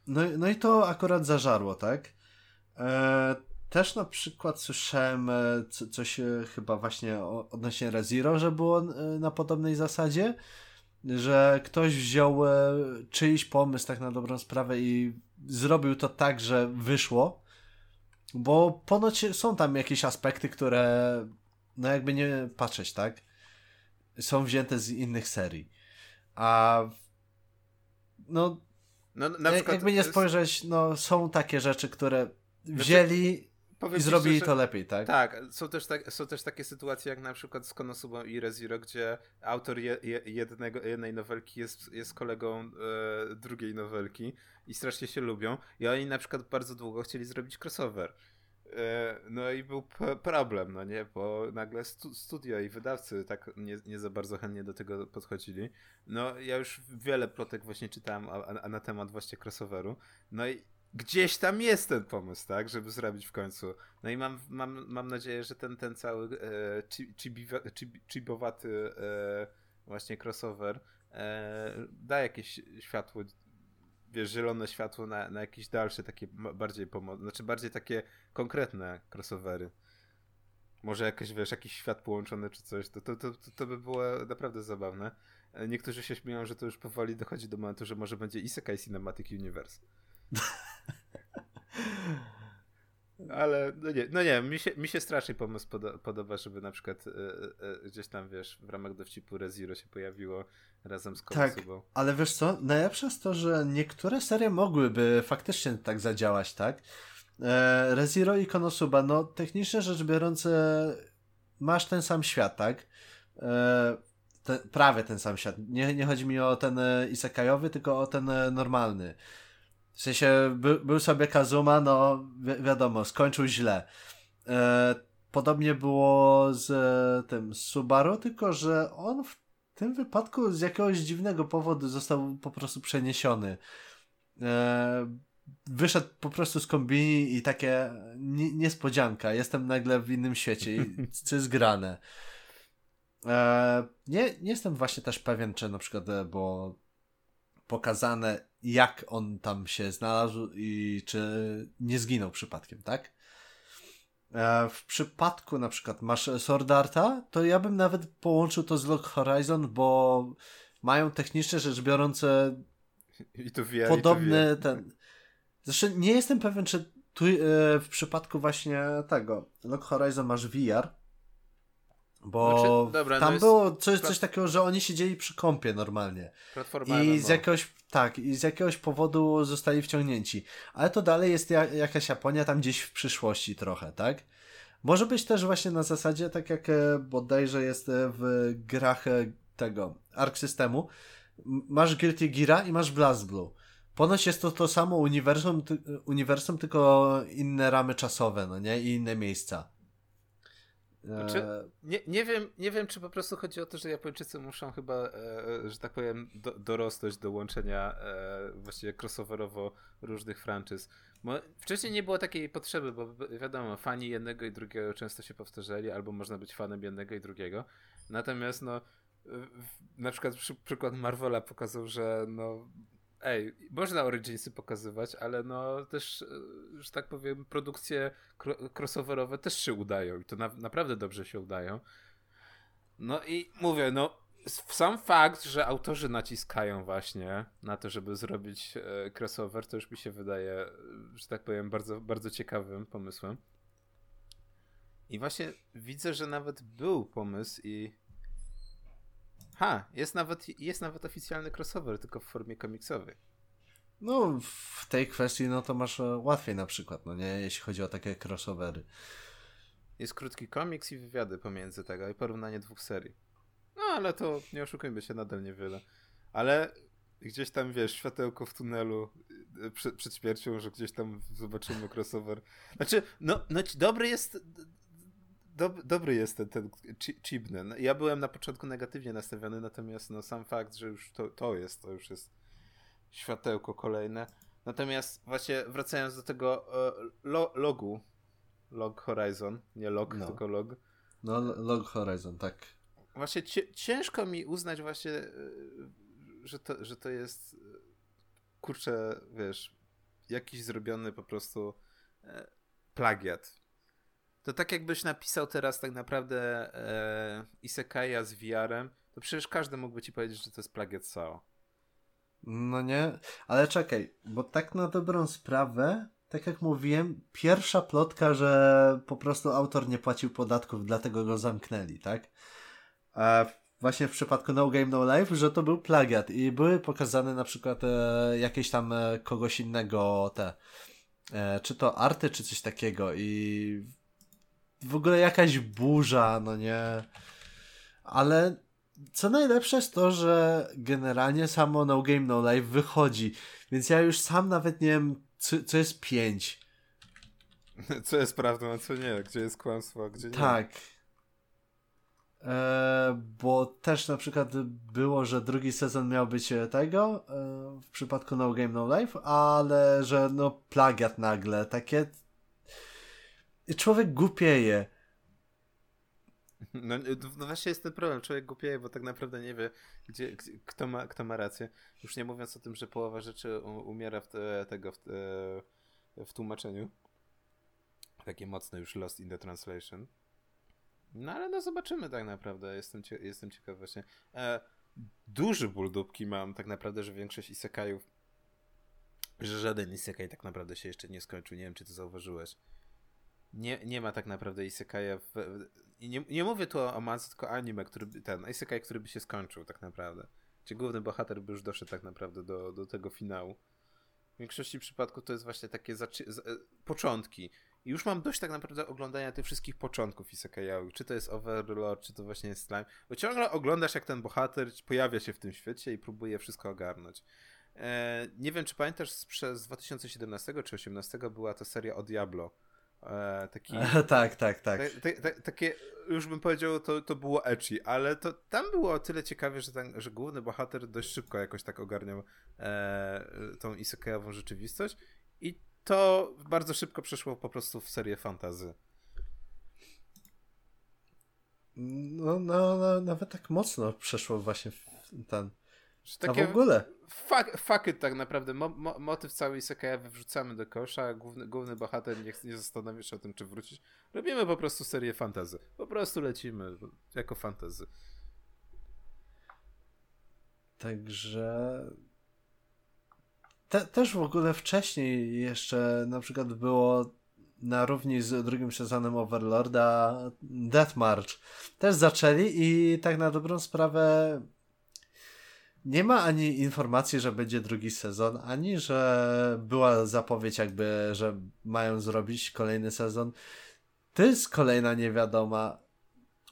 No, no i to akurat zażarło, tak? E, też na przykład słyszałem e, co, coś e, chyba właśnie odnośnie Rezero, że było e, na podobnej zasadzie, że ktoś wziął czyjś pomysł tak na dobrą sprawę i zrobił to tak, że wyszło Bo ponoć są tam jakieś aspekty, które no jakby nie patrzeć, tak? Są wzięte z innych serii. A no, no na przykład, jakby nie spojrzeć, no są takie rzeczy, które znaczy, wzięli i zrobili szczerze, to lepiej, tak? Tak, są też, tak, są też takie sytuacje jak na przykład z Konosubą i Reziro, gdzie autor je, je, jednego, jednej nowelki jest, jest kolegą e, drugiej nowelki i strasznie się lubią i oni na przykład bardzo długo chcieli zrobić crossover. E, no i był problem, no nie, bo nagle stu studio i wydawcy tak nie, nie za bardzo chętnie do tego podchodzili. No ja już wiele plotek właśnie czytałem a, a na temat właśnie crossoveru. No i gdzieś tam jest ten pomysł, tak, żeby zrobić w końcu. No i mam, mam, mam nadzieję, że ten, ten cały e, chibowaty e, właśnie crossover e, da jakieś światło wiesz, zielone światło na, na jakieś dalsze, takie bardziej pomocne, znaczy bardziej takie konkretne crossovery. Może jakieś, wiesz, jakiś świat połączony czy coś, to, to, to, to by było naprawdę zabawne. E, niektórzy się śmieją, że to już powoli dochodzi do momentu, że może będzie Isekai Cinematic Universe. [LAUGHS] Ale no nie, no nie mi, się, mi się strasznie pomysł podo podoba, żeby na przykład e, e, gdzieś tam, wiesz, w ramach dowcipu Reziro się pojawiło razem z Konosubą. Tak, ale wiesz co, najlepsze jest to, że niektóre serie mogłyby faktycznie tak zadziałać, tak? E, Reziro i Konosuba, no technicznie rzecz biorąc masz ten sam świat, tak? E, te, prawie ten sam świat. Nie, nie chodzi mi o ten e, isekajowy, tylko o ten e, normalny. W sensie by, był sobie Kazuma, no wi wiadomo, skończył źle. E, podobnie było z e, tym Subaru, tylko że on w tym wypadku z jakiegoś dziwnego powodu został po prostu przeniesiony. E, wyszedł po prostu z kombini i takie niespodzianka. Jestem nagle w innym świecie. I [LAUGHS] co jest grane. E, nie, nie jestem właśnie też pewien, czy na przykład, e, bo pokazane, jak on tam się znalazł i czy nie zginął przypadkiem, tak? E, w przypadku na przykład masz Sword Arta, to ja bym nawet połączył to z Log Horizon, bo mają technicznie rzecz biorąc I to wie, podobny i ten. Zresztą nie jestem pewien, czy tu e, w przypadku właśnie tego Log Horizon masz VR, bo znaczy, dobra, tam no było coś, coś takiego, że oni siedzieli przy kąpie normalnie. I z jakiegoś, tak, i z jakiegoś powodu zostali wciągnięci. Ale to dalej jest jak, jakaś Japonia tam gdzieś w przyszłości trochę, tak? Może być też właśnie na zasadzie, tak jak e, bodajże jest e, w grach e, tego Arc Systemu. Masz Guilty Geara i masz Blast Blue. Ponoć jest to to samo uniwersum, uniwersum, tylko inne ramy czasowe, no nie? I inne miejsca. Znaczy, nie, nie, wiem, nie wiem, czy po prostu chodzi o to, że Japończycy muszą chyba, e, że tak powiem, do, dorosnąć do łączenia e, właściwie crossoverowo różnych franczyz. Bo wcześniej nie było takiej potrzeby, bo wiadomo, fani jednego i drugiego często się powtarzali, albo można być fanem jednego i drugiego. Natomiast no, na przykład przy, przykład Marvela pokazał, że no, ej, można Originsy pokazywać, ale no też, e, że tak powiem, produkcje crossoverowe też się udają i to na, naprawdę dobrze się udają. No i mówię, no sam fakt, że autorzy naciskają właśnie na to, żeby zrobić e, crossover, to już mi się wydaje, że tak powiem, bardzo, bardzo ciekawym pomysłem. I właśnie widzę, że nawet był pomysł i Ha, jest nawet, jest nawet oficjalny crossover, tylko w formie komiksowej. No, w tej kwestii, no to masz e, łatwiej na przykład, no nie, jeśli chodzi o takie crossovery. Jest krótki komiks i wywiady pomiędzy tego i porównanie dwóch serii. No, ale to nie oszukujmy się, nadal niewiele. Ale gdzieś tam, wiesz, światełko w tunelu e, przed, przed śmiercią, że gdzieś tam zobaczymy crossover. Znaczy, no, no dobry jest dob, dobry jest ten, ten Chibnen. No, ja byłem na początku negatywnie nastawiony, natomiast no, sam fakt, że już to, to jest, to już jest światełko kolejne. Natomiast właśnie wracając do tego e, lo, logu, log Horizon, nie log, no. tylko log. No, log Horizon, tak. Właśnie ciężko mi uznać właśnie, e, że to, że to jest e, kurczę, wiesz, jakiś zrobiony po prostu plagiat to tak jakbyś napisał teraz tak naprawdę e, Isekaja z VR-em, to przecież każdy mógłby ci powiedzieć, że to jest plagiat Sao. No nie, ale czekaj, bo tak na dobrą sprawę tak jak mówiłem, pierwsza plotka, że po prostu autor nie płacił podatków, dlatego go zamknęli, tak? A właśnie w przypadku No Game No Life, że to był plagiat i były pokazane na przykład e, jakieś tam e, kogoś innego te, e, czy to arty, czy coś takiego i w ogóle jakaś burza, no nie. Ale co najlepsze jest to, że generalnie samo No Game No Life wychodzi, więc ja już sam nawet nie wiem, co, co jest 5. [LAUGHS] Co jest prawdą, a co nie, gdzie jest kłamstwo, a gdzie nie. Tak. E, bo też na przykład było, że drugi sezon miał być e, tego e, w przypadku No Game No Life, ale że no plagiat nagle, takie człowiek głupieje. No, no właśnie jest ten problem, człowiek głupieje, bo tak naprawdę nie wie, gdzie, gdzie, kto, ma, kto ma rację. Już nie mówiąc o tym, że połowa rzeczy umiera w te, tego w, te, w tłumaczeniu. Takie mocne już lost in the translation. No ale no zobaczymy tak naprawdę. Jestem, cie, jestem ciekaw właśnie. E, duży ból dupki mam tak naprawdę, że większość isekajów, że żaden isekaj tak naprawdę się jeszcze nie skończył. Nie wiem, czy to zauważyłeś. Nie, nie ma tak naprawdę isekaja w, nie, nie mówię tu o, mance, tylko anime, który ten isekai, który by się skończył tak naprawdę. Gdzie główny bohater by już doszedł tak naprawdę do, do tego finału. W większości przypadków to jest właśnie takie zaczy- z, e, początki. I już mam dość tak naprawdę oglądania tych wszystkich początków Isekayowych. Czy to jest Overlord, czy to właśnie jest Slime. Bo ciągle oglądasz, jak ten bohater pojawia się w tym świecie i próbuje wszystko ogarnąć. E, nie wiem, czy pamiętasz, przez 2017 czy 2018 była ta seria o Diablo. E, taki, [LAUGHS] tak, tak, tak. takie, już bym powiedział, to, to było ecchi, ale to tam było o tyle ciekawie, że, ten, że główny bohater dość szybko jakoś tak ogarniał e, tą isekaiową rzeczywistość i to bardzo szybko przeszło po prostu w serię fantazy. No, no, no, nawet tak mocno przeszło właśnie w ten. Takie, A w ogóle. Fuck, fuck it, tak naprawdę. Mo, mo, motyw całej Isekai wyrzucamy do kosza, główny, główny bohater nie, nie zastanowi się o tym, czy wrócić. Robimy po prostu serię fantazy. Po prostu lecimy jako fantazy. Także te, też w ogóle wcześniej jeszcze na przykład było na równi z drugim sezonem Overlorda Death March. Też zaczęli i tak na dobrą sprawę nie ma ani informacji, że będzie drugi sezon, ani że była zapowiedź jakby, że mają zrobić kolejny sezon. To jest kolejna niewiadoma.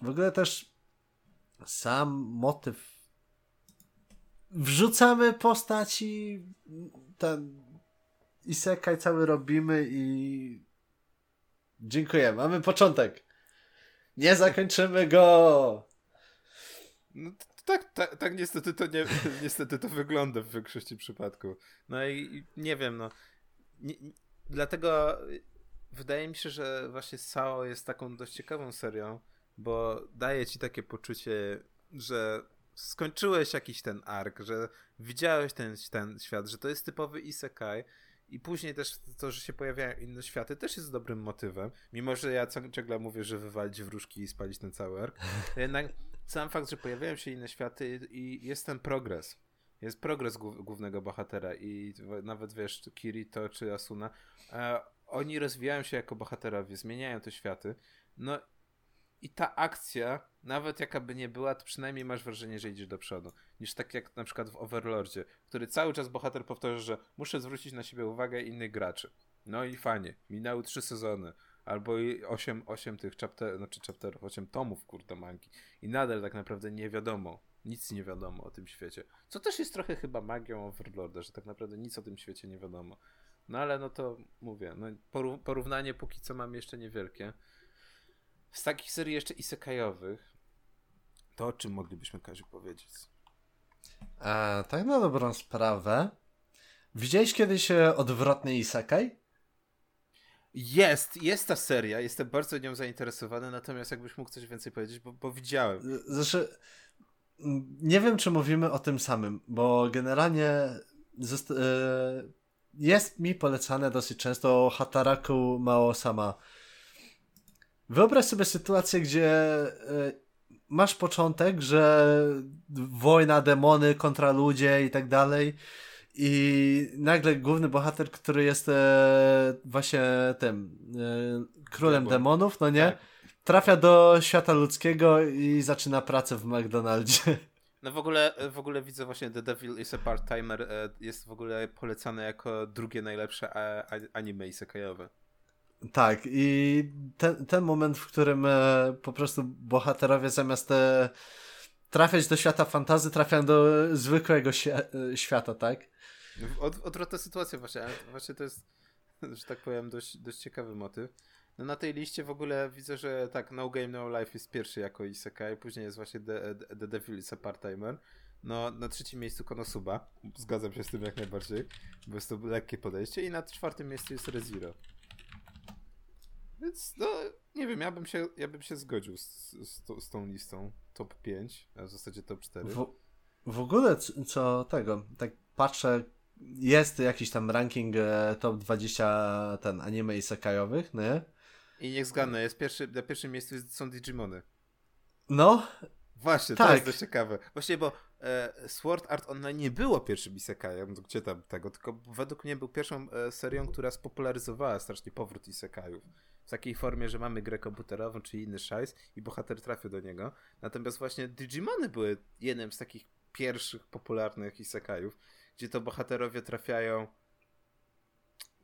W ogóle też sam motyw wrzucamy postaci ten isekaj cały robimy i dziękuję, mamy początek. Nie zakończymy go! No, tak, tak, tak niestety to nie, [LAUGHS] niestety to wygląda w większości przypadków. No i, nie wiem, no. Nie, dlatego wydaje mi się, że właśnie Sao jest taką dość ciekawą serią, bo daje ci takie poczucie, że skończyłeś jakiś ten ark, że widziałeś ten, ten świat, że to jest typowy isekai i później też to, że się pojawiają inne światy też jest dobrym motywem, mimo że ja ciągle mówię, że wywalić wróżki i spalić ten cały ark, jednak sam fakt, że pojawiają się inne światy i jest ten progres. Jest progres głównego bohatera i nawet wiesz, Kirito czy Asuna, e, oni rozwijają się jako bohaterowie, zmieniają te światy. No i ta akcja, nawet jaka by nie była, to przynajmniej masz wrażenie, że idziesz do przodu. Niż tak jak na przykład w Overlordzie, który cały czas bohater powtarza, że muszę zwrócić na siebie uwagę innych graczy. No i fajnie, minęły trzy sezony albo i 8, 8 tych chapter, znaczy chapterów, 8 tomów kurde manki i nadal tak naprawdę nie wiadomo, nic nie wiadomo o tym świecie. Co też jest trochę chyba magią Overlorda, że tak naprawdę nic o tym świecie nie wiadomo. No ale no to mówię, no porównanie póki co mam jeszcze niewielkie. Z takich serii jeszcze isekajowych, to o czym moglibyśmy Kaziu powiedzieć? A, tak na dobrą sprawę. Widziałeś kiedyś e, odwrotny isekaj? Jest, jest ta seria, jestem bardzo nią zainteresowany, natomiast jakbyś mógł coś więcej powiedzieć, bo, bo widziałem. Znaczy, nie wiem, czy mówimy o tym samym, bo generalnie e, jest mi polecane dosyć często Hataraku Mao Sama. Wyobraź sobie sytuację, gdzie e, masz początek, że wojna, demony kontra ludzie i tak dalej i nagle główny bohater, który jest e, właśnie tym e, królem Demon. demonów, no nie? Tak. Trafia do świata ludzkiego i zaczyna pracę w McDonaldzie. [LAUGHS] No w ogóle, w ogóle widzę właśnie The Devil is a Part-Timer e, jest w ogóle polecane jako drugie najlepsze anime isekajowe. Tak, i ten, ten moment, w którym po prostu bohaterowie zamiast trafiać do świata fantazy, trafiają do zwykłego świata, tak? Od, odwrotna sytuacja właśnie, ale właśnie to jest, że tak powiem, dość, dość ciekawy motyw. No na tej liście w ogóle widzę, że tak, No Game No Life jest pierwszy jako isekai, później jest właśnie The, The Devil is a Part-Timer. No, na trzecim miejscu Konosuba. Zgadzam się z tym jak najbardziej, bo jest to lekkie podejście. I na czwartym miejscu jest ReZero. Więc, no, nie wiem, ja bym się, ja bym się zgodził z, z, z tą listą. Top 5, a w zasadzie top 4. W, w ogóle co tego, tak patrzę, jest jakiś tam ranking e, top 20 ten anime i sekajowych, nie? I niech zgadnę, jest pierwszy, na pierwszym miejscu są Digimony. No. Właśnie, tak. to jest dość ciekawe. Właśnie, bo e, Sword Art Online nie było pierwszym isekajem, gdzie tam tego, tylko według mnie był pierwszą e, serią, która spopularyzowała strasznie powrót isekajów. W takiej formie, że mamy grę komputerową czy inny szajs i bohater trafił do niego. Natomiast właśnie Digimony były jednym z takich pierwszych popularnych isekajów, gdzie to bohaterowie trafiają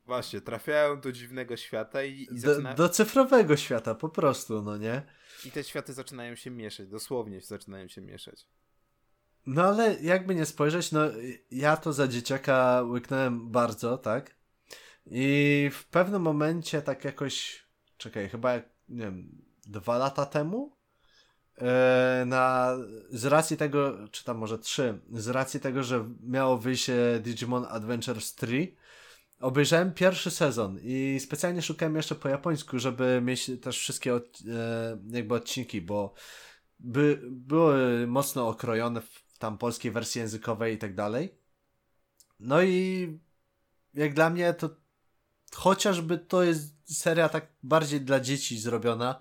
Właśnie, trafiają do dziwnego świata i, i do, zaczyna... do cyfrowego świata, po prostu, no nie? I te światy zaczynają się mieszać, dosłownie zaczynają się mieszać. No ale jakby nie spojrzeć, no ja to za dzieciaka łyknąłem bardzo, tak? I w pewnym momencie tak jakoś, czekaj, chyba nie wiem, dwa lata temu na, z racji tego, czy tam może trzy, z racji tego, że miało wyjść Digimon Adventures 3, obejrzałem pierwszy sezon i specjalnie szukałem jeszcze po japońsku, żeby mieć też wszystkie od, e, jakby odcinki, bo by, były mocno okrojone w tam polskiej wersji językowej i tak dalej. No i jak dla mnie to chociażby to jest seria tak bardziej dla dzieci zrobiona.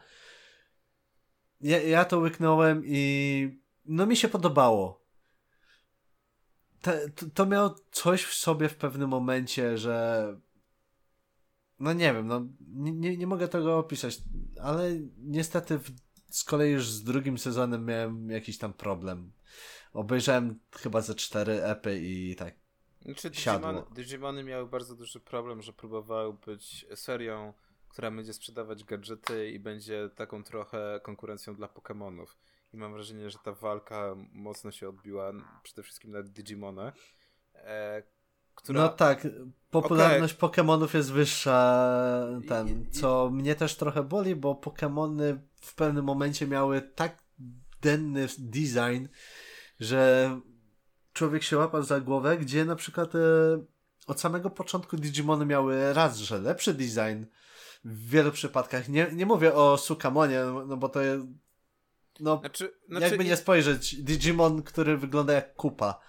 Ja, ja to łyknąłem i no mi się podobało te, to, to miało coś w sobie w pewnym momencie, że no nie wiem, no nie, nie, mogę tego opisać, ale niestety w, z kolei już z drugim sezonem miałem jakiś tam problem. Obejrzałem chyba ze cztery epy i tak znaczy, Digimon, Digimony miały bardzo duży problem, że próbowały być serią, która będzie sprzedawać gadżety i będzie taką trochę konkurencją dla Pokémonów i mam wrażenie, że ta walka mocno się odbiła przede wszystkim na Digimona. E, która... No tak, popularność okay. Pokémonów jest wyższa, ten, co mnie też trochę boli, bo Pokémony w pewnym momencie miały tak denny design, że człowiek się łapał za głowę, gdzie na przykład e, od samego początku Digimony miały raz, że lepszy design w wielu przypadkach. Nie, nie mówię o Sukamonie, no bo to no, znaczy, znaczy jakby nie spojrzeć, Digimon, który wygląda jak kupa.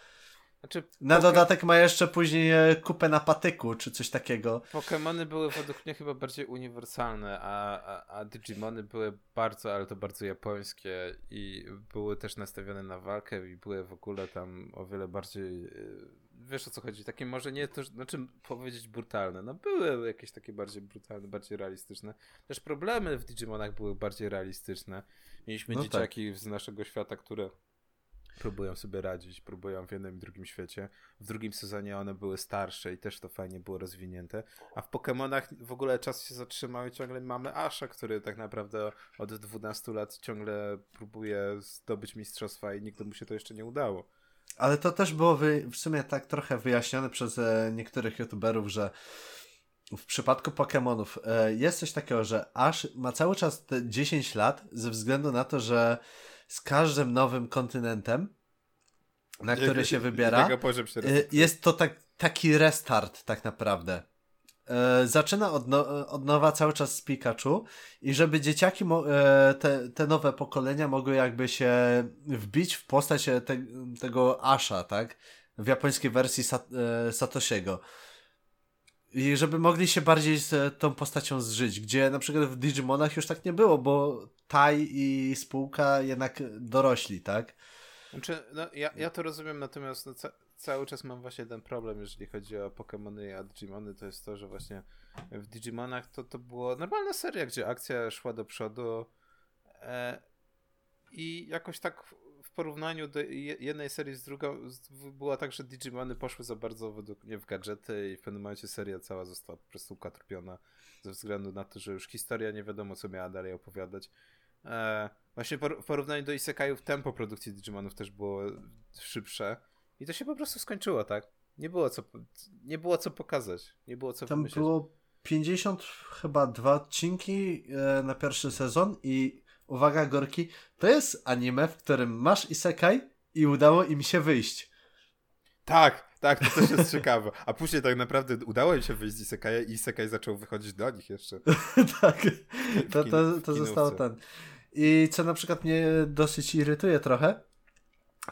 Znaczy, na dodatek ma jeszcze później e, kupę na patyku, czy coś takiego. Pokémony były według mnie chyba bardziej uniwersalne, a, a, a Digimony były bardzo, ale to bardzo japońskie i były też nastawione na walkę i były w ogóle tam o wiele bardziej e, wiesz o co chodzi, takie może nie to, znaczy powiedzieć brutalne, no były jakieś takie bardziej brutalne, bardziej realistyczne. Też problemy w Digimonach były bardziej realistyczne. Mieliśmy no dzieciaki tak. z naszego świata, które próbują sobie radzić, próbują w jednym i drugim świecie. W drugim sezonie one były starsze i też to fajnie było rozwinięte. A w Pokémonach w ogóle czas się zatrzymał i ciągle mamy Asha, który tak naprawdę od 12 lat ciągle próbuje zdobyć mistrzostwa i nigdy mu się to jeszcze nie udało. Ale to też było w sumie tak trochę wyjaśnione przez e, niektórych youtuberów, że w przypadku Pokémonów e, jest coś takiego, że Ash ma cały czas te 10 lat ze względu na to, że z każdym nowym kontynentem, na który się wybiera, się e, jest to tak, taki restart tak naprawdę. E, zaczyna od, no, od nowa cały czas z Pikachu i żeby dzieciaki, e, te, te nowe pokolenia mogły jakby się wbić w postać e, te, tego Asha, tak? W japońskiej wersji Sat, e, Satoshiego. I żeby mogli się bardziej z tą postacią zżyć, gdzie na przykład w Digimonach już tak nie było, bo Tai i spółka jednak dorośli, tak? Znaczy, no, ja, ja to rozumiem, natomiast no, cały czas mam właśnie ten problem, jeżeli chodzi o Pokémony a Digimony, to jest to, że właśnie w Digimonach to, to było normalna seria, gdzie akcja szła do przodu e, i jakoś tak w porównaniu do jednej serii z drugą było tak, że Digimony poszły za bardzo według mnie w gadżety i w pewnym momencie seria cała została po prostu ukatropiona ze względu na to, że już historia nie wiadomo co miała dalej opowiadać. E, właśnie w porównaniu do Isekaiów tempo produkcji Digimonów też było szybsze i to się po prostu skończyło, tak? Nie było co, nie było co pokazać, nie było co Tam wymyśleć. było 50 chyba dwa odcinki e, na pierwszy sezon i uwaga Gorki, to jest anime, w którym masz Isekai i udało im się wyjść. Tak, tak, to też jest [LAUGHS] ciekawe. A później tak naprawdę udało im się wyjść z Isekaja i Isekaj zaczął wychodzić do nich jeszcze. [LAUGHS] tak, to, to, to zostało ten. I co na przykład mnie dosyć irytuje trochę,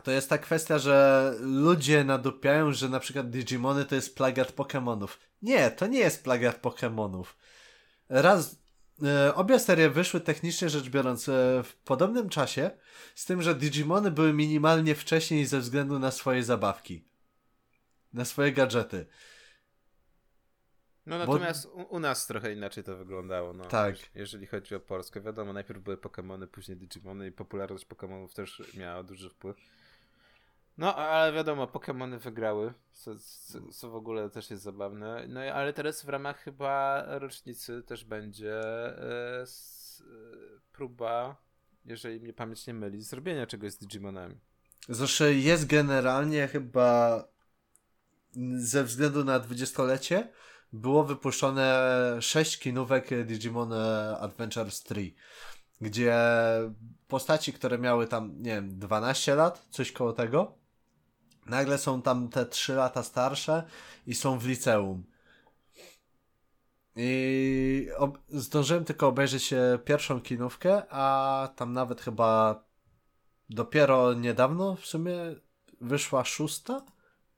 to jest ta kwestia, że ludzie nadupiają, że na przykład Digimony to jest plagiat Pokémonów. Nie, to nie jest plagiat Pokémonów. Raz, e, obie serie wyszły technicznie rzecz biorąc e, w podobnym czasie, z tym, że Digimony były minimalnie wcześniej ze względu na swoje zabawki. Na swoje gadżety. No natomiast Bo... u, nas trochę inaczej to wyglądało. No. Tak. Jeżeli chodzi o Polskę, wiadomo, najpierw były Pokémony, później Digimony i popularność Pokémonów też miała duży wpływ. No, ale wiadomo, Pokémony wygrały, co, co, co, w ogóle też jest zabawne. No, ale teraz w ramach chyba rocznicy też będzie e, e, próba, jeżeli mnie pamięć nie myli, zrobienia czegoś z Digimonami. Zresztą jest generalnie chyba ze względu na dwudziestolecie było wypuszczone sześć kinówek Digimon Adventures 3, gdzie postaci, które miały tam, nie wiem, 12 lat, coś koło tego, nagle są tam te 3 lata starsze i są w liceum. I zdążyłem tylko obejrzeć się pierwszą kinówkę, a tam nawet chyba dopiero niedawno w sumie wyszła szósta.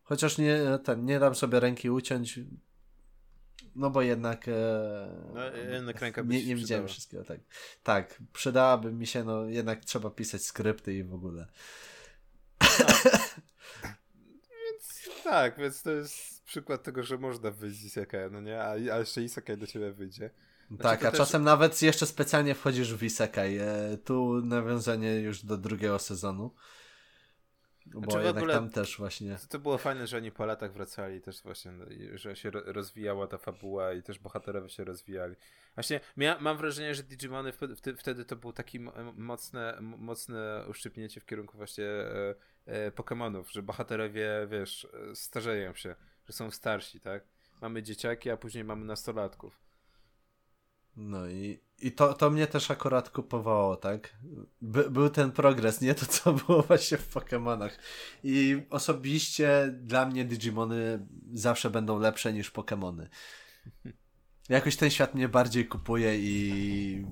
Chociaż nie, ten, nie dam sobie ręki uciąć, no bo jednak. E, no, jednak ręka nie, nie widziałem wszystkiego. Tak. tak, przydałaby mi się, no jednak trzeba pisać skrypty i w ogóle. No. Tak, więc to jest przykład tego, że można wyjść z Isekai, no nie? A, a jeszcze Isekai do ciebie wyjdzie. Znaczy, tak, a też... czasem nawet jeszcze specjalnie wchodzisz w Isekai. E, tu nawiązanie już do drugiego sezonu. Bo znaczy jednak ogóle, tam też właśnie. To było fajne, że oni po latach wracali też właśnie, no, że się rozwijała ta fabuła i też bohaterowie się rozwijali. Właśnie ja mam wrażenie, że Digimony wtedy to było takie mocne, mocne uszczypnięcie w kierunku właśnie e, Pokémonów, że bohaterowie, wiesz, starzeją się, że są starsi, tak? Mamy dzieciaki, a później mamy nastolatków. No i, i to, to mnie też akurat kupowało, tak? By, był ten progres, nie to, co było właśnie w Pokémonach. I osobiście dla mnie Digimony zawsze będą lepsze niż Pokémony. Jakoś ten świat mnie bardziej kupuje i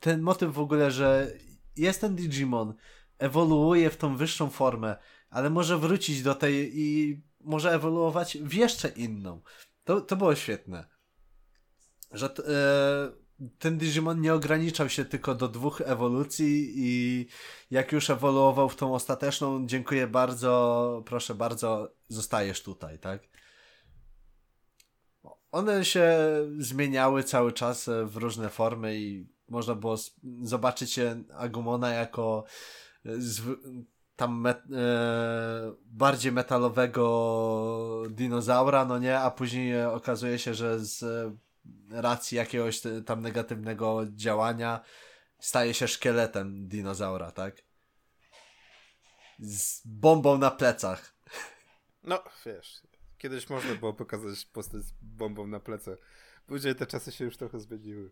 ten motyw w ogóle, że jest ten Digimon, ewoluuje w tą wyższą formę, ale może wrócić do tej i może ewoluować w jeszcze inną. To, to było świetne że e, ten Digimon nie ograniczał się tylko do dwóch ewolucji i jak już ewoluował w tą ostateczną, dziękuję bardzo, proszę bardzo, zostajesz tutaj, tak? One się zmieniały cały czas w różne formy i można było zobaczyć Agumona jako tam me, e, bardziej metalowego dinozaura, no nie, a później okazuje się, że z racji jakiegoś tam negatywnego działania staje się szkieletem dinozaura, tak? Z bombą na plecach. No, wiesz, kiedyś można było pokazać postać z bombą na plecach. Później te czasy się już trochę zmieniły.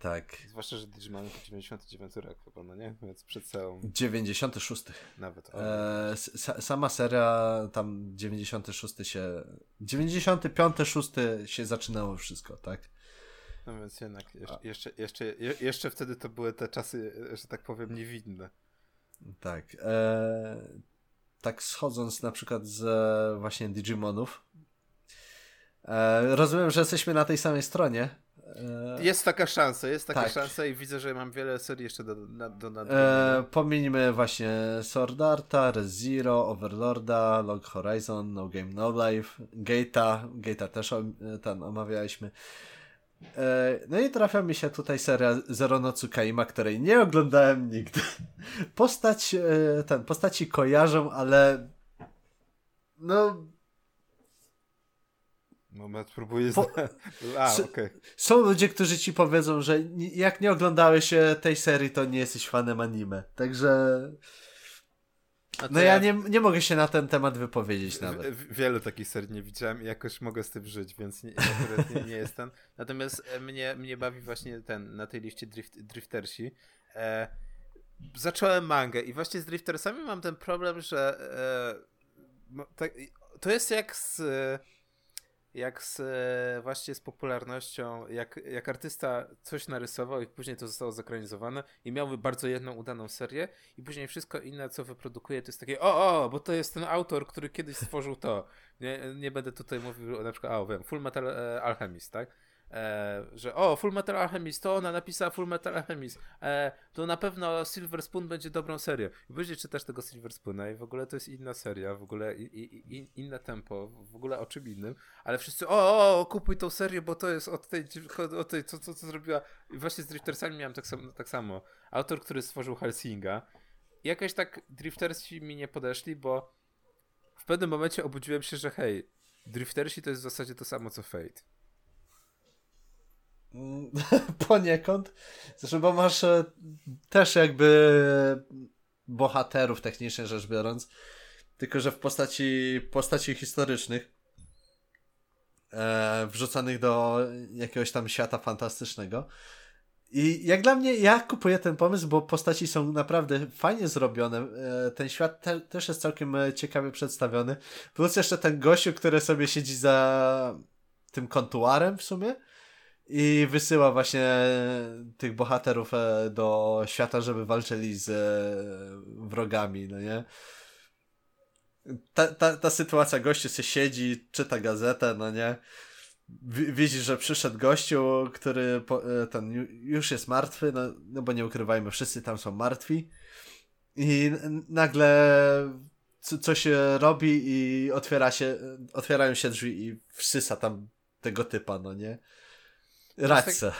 Tak. Zwłaszcza, że Digimon to 99 rok chyba, no nie? Więc przed całą... 96. Nawet. E, sama seria tam 96 się... 95, 6 się zaczynało wszystko, tak? No więc jednak jeszcze, jeszcze, jeszcze, jeszcze wtedy to były te czasy, że tak powiem, niewinne. Tak. E, tak schodząc na przykład z właśnie Digimonów. E, rozumiem, że jesteśmy na tej samej stronie jest taka szansa, jest taka tak. szansa i widzę, że mam wiele serii jeszcze do, do, do e, Pominimy właśnie Sword Arta, Zero, Overlorda, Log Horizon, No Game No Life, Gate'a, Gate'a też ten omawialiśmy. E, no i trafia mi się tutaj seria Zero no Tsukaima, której nie oglądałem nigdy. Postać, e, ten, postaci kojarzą, ale no Moment, próbuję po... [LAUGHS] A, okay. Są ludzie, którzy ci powiedzą, że jak nie oglądałeś tej serii, to nie jesteś fanem anime. Także... No ja, ja nie, nie mogę się na ten temat wypowiedzieć nawet. Wielu takich serii nie widziałem i jakoś mogę z tym żyć, więc nie, nie, nie jestem. [LAUGHS] Natomiast e, mnie, mnie bawi właśnie ten, na tej liście drift, Driftersi. E, zacząłem mangę i właśnie z Driftersami mam ten problem, że e, tak, to jest jak z jak z, e, właśnie z popularnością, jak, jak artysta coś narysował i później to zostało zekranizowane i miałby bardzo jedną udaną serię i później wszystko inne, co wyprodukuje, to jest takie o, o, bo to jest ten autor, który kiedyś stworzył to. Nie, nie będę tutaj mówił na przykład, o wiem, Full Metal e, Alchemist, tak? E, że o, Full Metal Alchemist, to ona napisała Full Metal Alchemist, e, to na pewno Silver Spoon będzie dobrą serią. I później czytasz tego Silver Spoona i w ogóle to jest inna seria, w ogóle i, i, i, inne tempo, w ogóle o czym innym, ale wszyscy o, o, kupuj tą serię, bo to jest od tej, od tej co, co, co zrobiła. I właśnie z Driftersami miałem tak samo, tak samo. Autor, który stworzył Helsinga, jakaś tak Driftersi mi nie podeszli, bo w pewnym momencie obudziłem się, że hej, Driftersi to jest w zasadzie to samo co Fate. [LAUGHS] Poniekąd. Zresztą, bo masz e, też jakby bohaterów technicznie rzecz biorąc, tylko że w postaci, postaci historycznych e, wrzucanych do jakiegoś tam świata fantastycznego. I jak dla mnie, ja kupuję ten pomysł, bo postaci są naprawdę fajnie zrobione. E, ten świat te, też jest całkiem e, ciekawie przedstawiony. Plus jeszcze ten gościu, który sobie siedzi za tym kontuarem w sumie i wysyła właśnie tych bohaterów e, do świata, żeby walczyli z e, wrogami, no nie? Ta, ta, ta sytuacja, gościu się siedzi, czyta gazetę, no nie? Widzi, że przyszedł gościu, który po, e, ten już jest martwy, no, no bo nie ukrywajmy, wszyscy tam są martwi. I nagle coś robi i otwiera się, otwierają się drzwi i wsysa tam tego typa, no nie? Radźce.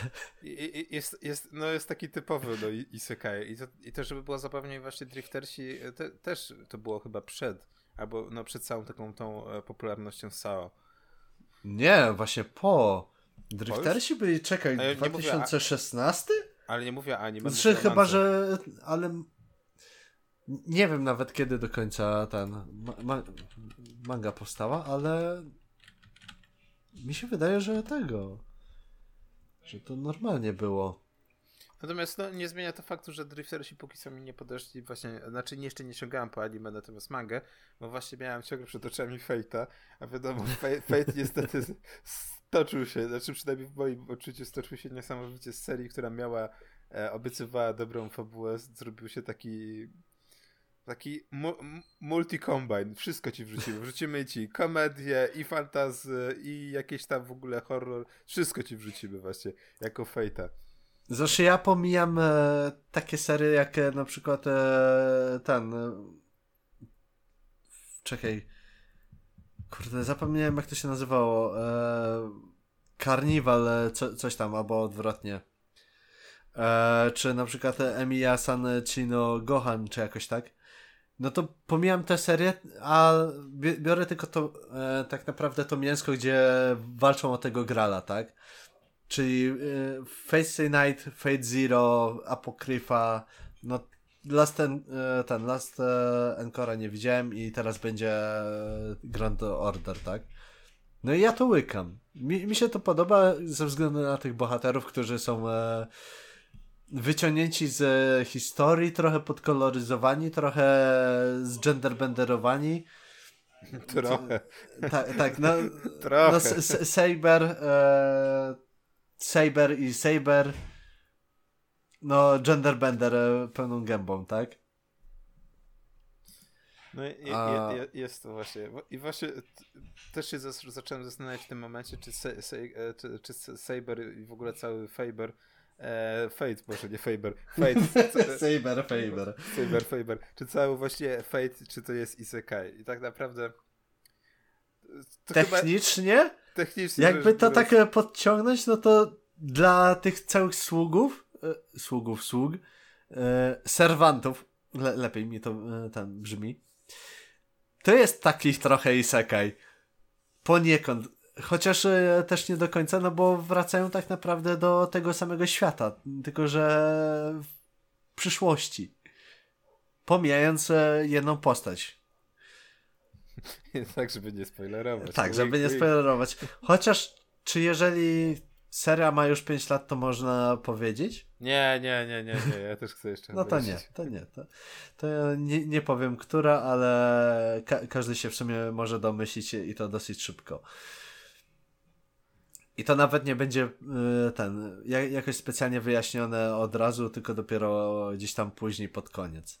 Jest, jest, jest, no jest taki typowy no, isekai. I to, I to, żeby było zabawniej, właśnie Driftersi te, też to było chyba przed, albo no przed całą taką tą e, popularnością SAO. Nie, właśnie po. Driftersi byli, czekaj, ale 2016? Mówię, ale nie mówię anime. Znaczy chyba, że, ale nie wiem nawet kiedy do końca ten ma, ma, manga powstała, ale mi się wydaje, że tego że to normalnie było. Natomiast no, nie zmienia to faktu, że Driftersi póki co mi nie podeszli właśnie, znaczy jeszcze nie sięgałem po anime, natomiast mangę, bo właśnie miałem ciągle przed oczami Fate'a, a wiadomo, [LAUGHS] Fate niestety stoczył się, znaczy przynajmniej w moim odczuciu stoczył się niesamowicie z serii, która miała, e, obiecywała dobrą fabułę, zrobił się taki Taki mu multi-combine, wszystko ci wrzucimy. Wrzucimy ci komedię i fantazy i jakieś tam w ogóle horror. Wszystko ci wrzucimy właśnie, jako fejta. Zresztą ja pomijam e, takie serie jak e, na przykład e, ten... E, czekaj. Kurde, zapomniałem jak to się nazywało. E, Carnival, e, co, coś tam, albo odwrotnie. Czy na przykład Emiya San Chino Gohan, czy jakoś tak no to pomijam tę serię, a biorę tylko to, e, tak naprawdę to mięsko, gdzie walczą o tego grala, tak? Czyli e, Fate Night, Fate Zero, Apokryfa, no Last ten, e, ten Last e, nie widziałem i teraz będzie Grand Order, tak? No i ja to łykam. Mi, mi się to podoba ze względu na tych bohaterów, którzy są e, wyciągnięci z historii, trochę podkoloryzowani, trochę zgenderbenderowani. [LAUGHS] Trochę. Tak, tak, no, [LAUGHS] trochę. no Saber, e, Saber i Saber, no genderbender e, pełną gębą, tak? No i, A... je, je, jest to właśnie. I właśnie też się zacząłem zastanawiać w tym momencie, czy, se, se, czy, czy Saber i w ogóle cały Faber E, Fate, może nie Faber. Fate. [LAUGHS] Saber, Faber. Saber, Faber. Czy cały właśnie Fate, czy to jest Isekai? I tak naprawdę. technicznie? Chyba... Technicznie. Jakby to tak podciągnąć, no to dla tych całych sługów, e, sługów, sług, e, serwantów, le, lepiej mi to e, tam brzmi, to jest taki trochę Isekai. Poniekąd Chociaż e, też nie do końca, no bo wracają tak naprawdę do tego samego świata, tylko że w przyszłości. Pomijając e, jedną postać. [LAUGHS] tak, żeby nie spoilerować. Tak, żeby nie spoilerować. Chociaż, czy jeżeli seria ma już 5 lat, to można powiedzieć? Nie, nie, nie, nie, nie. ja też chcę jeszcze No to nie, to nie. To, to nie, nie powiem, która, ale ka każdy się w sumie może domyślić i to dosyć szybko. I to nawet nie będzie y, ten, jakoś specjalnie wyjaśnione od razu, tylko dopiero gdzieś tam później pod koniec.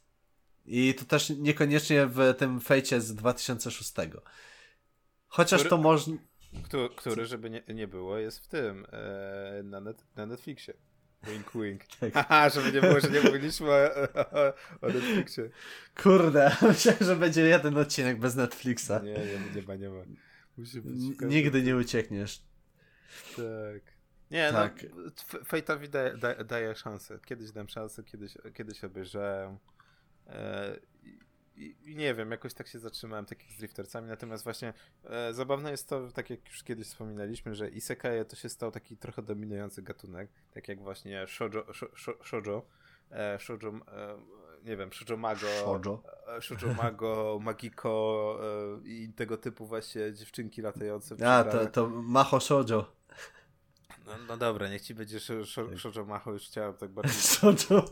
I to też niekoniecznie w tym fejcie z 2006. Chociaż który, to można. Który, który, żeby nie, nie było, jest w tym, e, na, net, na Netflixie. Wink, wink. [LAUGHS] Tak. Haha, żeby nie było, że nie mówiliśmy o, o, o Netflixie. Kurde, [LAUGHS] myślałem, że będzie jeden odcinek bez Netflixa. Nie, nie, nie ma, nie ma. Nigdy nie uciekniesz. Tak. Nie, no, tak. no, Fate'owi daje, daje, daje szansę. Kiedyś dam szansę, kiedyś, kiedyś obejrzałem. E, i, I, nie wiem, jakoś tak się zatrzymałem, tak jak z Driftercami, natomiast właśnie e, zabawne jest to, tak jak już kiedyś wspominaliśmy, że Isekai to się stał taki trochę dominujący gatunek, tak jak właśnie shoujo, shoujo, shoujo, e, shoujo e, nie wiem, shoujo mago, shoujo, e, shoujo mago, [LAUGHS] magiko e, i tego typu właśnie dziewczynki latające. A, to, to maho shoujo. No, no dobra, niech ci będzie Shoujo Macho, już chciałem tak bardzo... Shoujo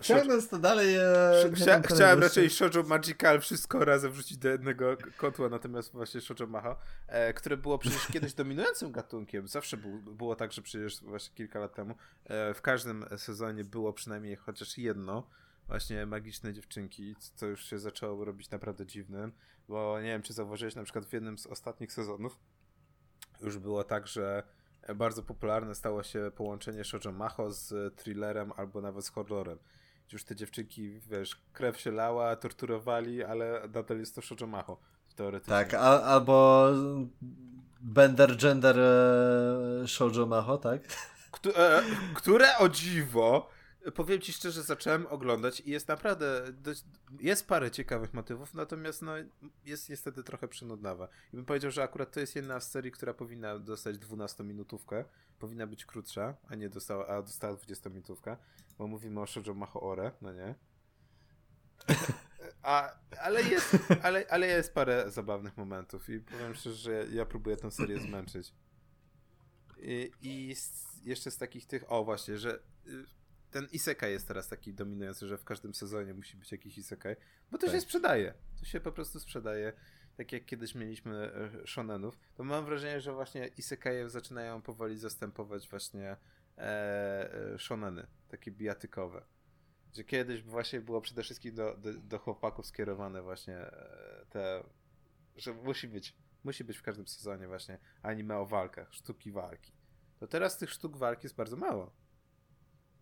Ciągnąc to dalej... E, Chcia, chciałem raczej Shoujo Magical wszystko razem wrzucić do jednego kotła, natomiast właśnie Shoujo Maho, e, które było przecież kiedyś dominującym gatunkiem. Zawsze był, było tak, że przecież właśnie kilka lat temu e, w każdym sezonie było przynajmniej chociaż jedno właśnie magiczne dziewczynki, co już się zaczęło robić naprawdę dziwnym, bo nie wiem, czy zauważyłeś na przykład w jednym z ostatnich sezonów już było tak, że bardzo popularne stało się połączenie Shoujo Macho z thrillerem albo nawet z horrorem. Już te dziewczynki, wiesz, krew się lała, torturowali, ale nadal jest to Shoujo Macho teoretycznie. Tak, a, albo Bender Gender e, Shoujo Macho, tak? Które, które o dziwo powiem ci szczerze, zacząłem oglądać i jest naprawdę, dość, jest parę ciekawych motywów, natomiast no, jest niestety trochę przynudnawa. I bym powiedział, że akurat to jest jedna z serii, która powinna dostać 12-minutówkę, powinna być krótsza, a nie dostała, a dostała 20-minutówkę, bo mówimy o Shoujo Maho Ore, no nie? [LAUGHS] A, ale, jest, ale, ale jest parę zabawnych momentów i powiem szczerze, że ja próbuję tę serię zmęczyć. I, i jeszcze z takich tych, o właśnie, że y, ten isekai jest teraz taki dominujący, że w każdym sezonie musi być jakiś isekai, bo to tak. się sprzedaje. To się po prostu sprzedaje. Tak jak kiedyś mieliśmy e, shonenów, to mam wrażenie, że właśnie isekaje zaczynają powoli zastępować właśnie e, e, shoneny, takie bijatykowe. Że kiedyś właśnie było przede wszystkim do, do, do chłopaków skierowane właśnie e, te, że musi być, musi być w każdym sezonie właśnie anime o walkach, sztuki walki. To teraz tych sztuk walki jest bardzo mało.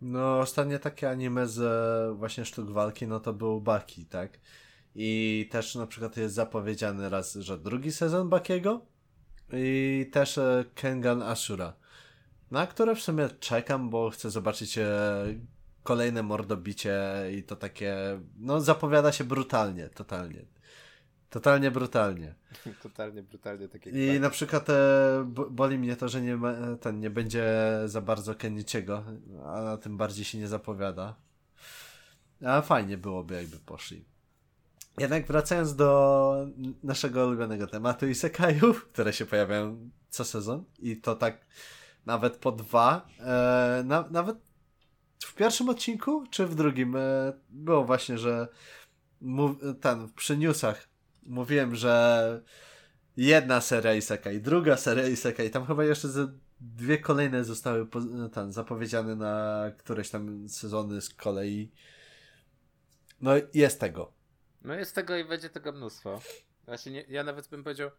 No, ostatnie takie anime z e, właśnie sztuk walki, no to był Baki, tak? I też na przykład jest zapowiedziany raz, że drugi sezon Bakiego i też e, Kengan Ashura, na które w sumie czekam, bo chcę zobaczyć e, kolejne mordobicie i to takie, no zapowiada się brutalnie, totalnie. Totalnie brutalnie. [LAUGHS] Totalnie brutalnie, tak jak I na przykład e, boli mnie to, że nie, ten nie będzie za bardzo Kenichiego, a tym bardziej się nie zapowiada. A fajnie byłoby, jakby poszli. Jednak wracając do naszego ulubionego tematu isekajów, [LAUGHS] które się pojawiają co sezon i to tak nawet po dwa, e, na, nawet w pierwszym odcinku, czy w drugim e, było właśnie, że mów, ten przy newsach mówiłem, że jedna seria Isekai, druga seria Isekai, tam chyba jeszcze ze dwie kolejne zostały tam, zapowiedziane na któreś tam sezony z kolei. No jest tego. No jest tego i będzie tego mnóstwo. Właśnie nie, ja nawet bym powiedział,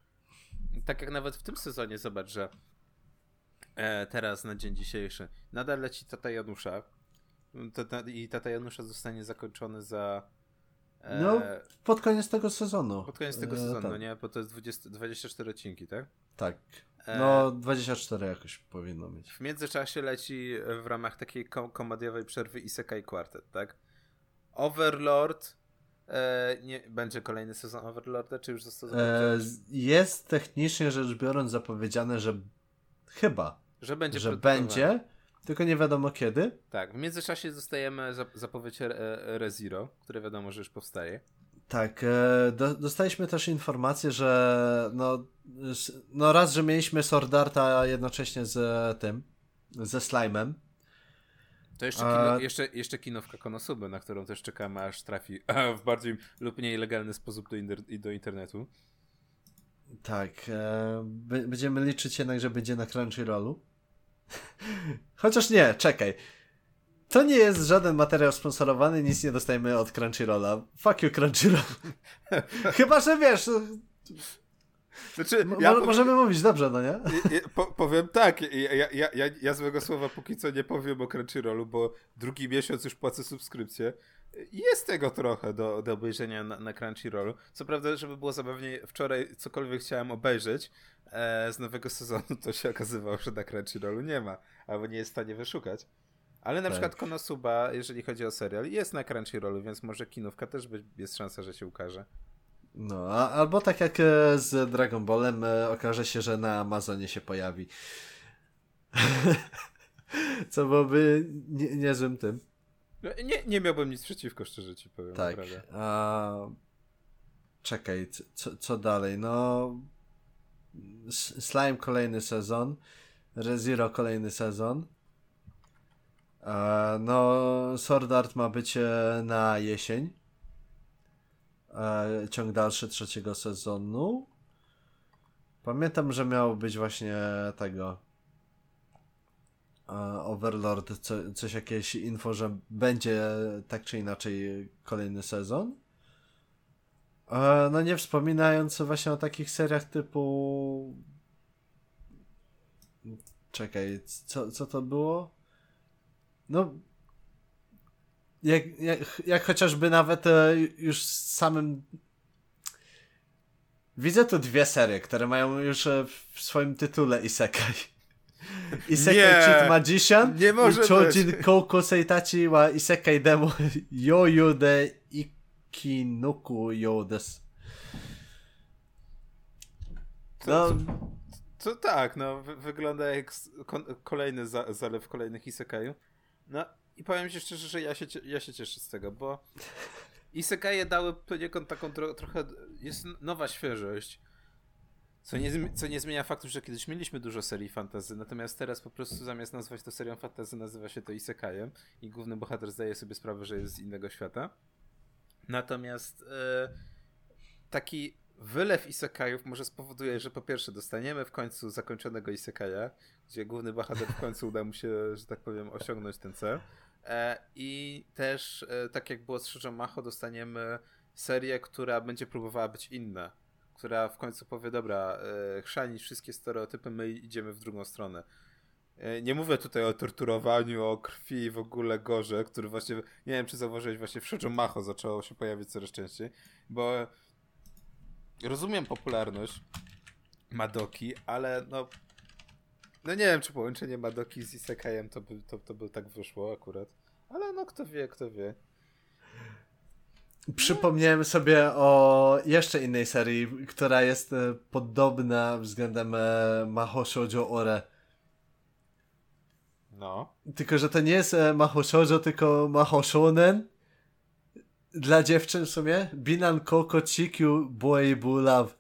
tak jak nawet w tym sezonie, zobacz, że e, teraz na dzień dzisiejszy nadal leci Tata Janusza to, i Tata Janusza zostanie zakończony za no, pod koniec tego sezonu. Pod koniec tego e, sezonu, tak. no nie? Bo to jest 20, 24 odcinki, tak? Tak. E, no, 24 jakoś powinno mieć. W międzyczasie leci w ramach takiej komediowej przerwy Isekai Quartet, tak? Overlord e, nie, będzie kolejny sezon Overlorda, czy już został e, Jest technicznie rzecz biorąc zapowiedziane, że chyba, że będzie, że będzie tylko nie wiadomo kiedy. Tak, w międzyczasie dostajemy zapowiedź ReZero, które wiadomo, że już powstaje. Tak, e, do, dostaliśmy też informację, że no, no raz, że mieliśmy Swordarta jednocześnie z tym, ze Slime'em. To jeszcze, kino, A... jeszcze, jeszcze kinowka Konosuby, na którą też czekamy, aż trafi [LAUGHS] w bardziej lub mniej legalny sposób do, do internetu. Tak, e, będziemy liczyć jednak, że będzie na Crunchyrollu. Chociaż nie, czekaj. To nie jest żaden materiał sponsorowany, nic nie dostajemy od Crunchyrolla. Fuck you Crunchyroll. [LAUGHS] Chyba, że wiesz... Znaczy, ja Mo możemy mówić dobrze, no nie? po, powiem tak, ja, ja, ja, ja złego słowa póki co nie powiem o Crunchyrollu, bo drugi miesiąc już płacę subskrypcję. Jest tego trochę do, do obejrzenia na, na Crunchyrollu. Co prawda, żeby było zabawniej, wczoraj cokolwiek chciałem obejrzeć, z nowego sezonu, to się okazywało, że na Crunchyrollu nie ma, albo nie jest w stanie wyszukać. Ale na tak. przykład Konosuba, jeżeli chodzi o serial, jest na Crunchyrollu, więc może kinówka też jest szansa, że się ukaże. No, a, albo tak jak e, z Dragon Ballem, e, okaże się, że na Amazonie się pojawi. [LAUGHS] Co byłoby nie, niezłym tym. No, nie, nie miałbym nic przeciwko, szczerze ci powiem. Tak. A... Czekaj, co, co dalej? No, Slime kolejny sezon, ReZero kolejny sezon. E, no, Sword Art ma być na jesień. E, ciąg dalszy trzeciego sezonu. Pamiętam, że miał być właśnie tego e, Overlord, co, coś jakieś info, że będzie tak czy inaczej kolejny sezon. No nie wspominając właśnie o takich seriach typu. Czekaj, co, co to było? No. Jak, jak, jak chociażby nawet e, już samym. Widzę tu dwie serie, które mają już e, w swoim tytule Isekai. Isekai Cheat Magician nie może i Chojin Kouko Seitachi wa Isekai Demo Yoyu de Ik Kinoku Yodes. No, to, tak, no, wygląda jak kolejny za zalew kolejnych isekaju. No i powiem ci szczerze, że ja się, ja się cieszę z tego, bo isekaje dały poniekąd taką tro trochę, jest nowa świeżość, co nie, co nie zmienia faktu, że kiedyś mieliśmy dużo serii fantazy, natomiast teraz po prostu zamiast nazwać to serią fantazy, nazywa się to isekajem i główny bohater zdaje sobie sprawę, że jest z innego świata. Natomiast e, taki wylew isekajów może spowoduje, że po pierwsze dostaniemy w końcu zakończonego isekaja, gdzie główny bohater w końcu uda mu się, że tak powiem, osiągnąć ten cel. E, I też, e, tak jak było z Szyżą Macho, dostaniemy serię, która będzie próbowała być inna. Która w końcu powie, dobra, chrzanić wszystkie stereotypy, my idziemy w drugą stronę. E, nie mówię tutaj o torturowaniu, o krwi i w ogóle gorze, który właśnie, nie wiem czy zauważyłeś, właśnie w Shoujo Macho zaczęło się pojawiać coraz częściej, bo rozumiem popularność Madoki, ale no no nie wiem, czy połączenie Madoki z Isekajem to by, to, to by tak wyszło akurat, ale no kto wie, kto wie. Przypomniałem sobie o jeszcze innej serii, która jest e, podobna względem e, Maho Shoujo Ore no. Tylko, że to nie jest e, Maho Shoujo, tylko Maho Shonen. Dla dziewczyn w sumie. Binan Koko Chikyu Boy Bu Love.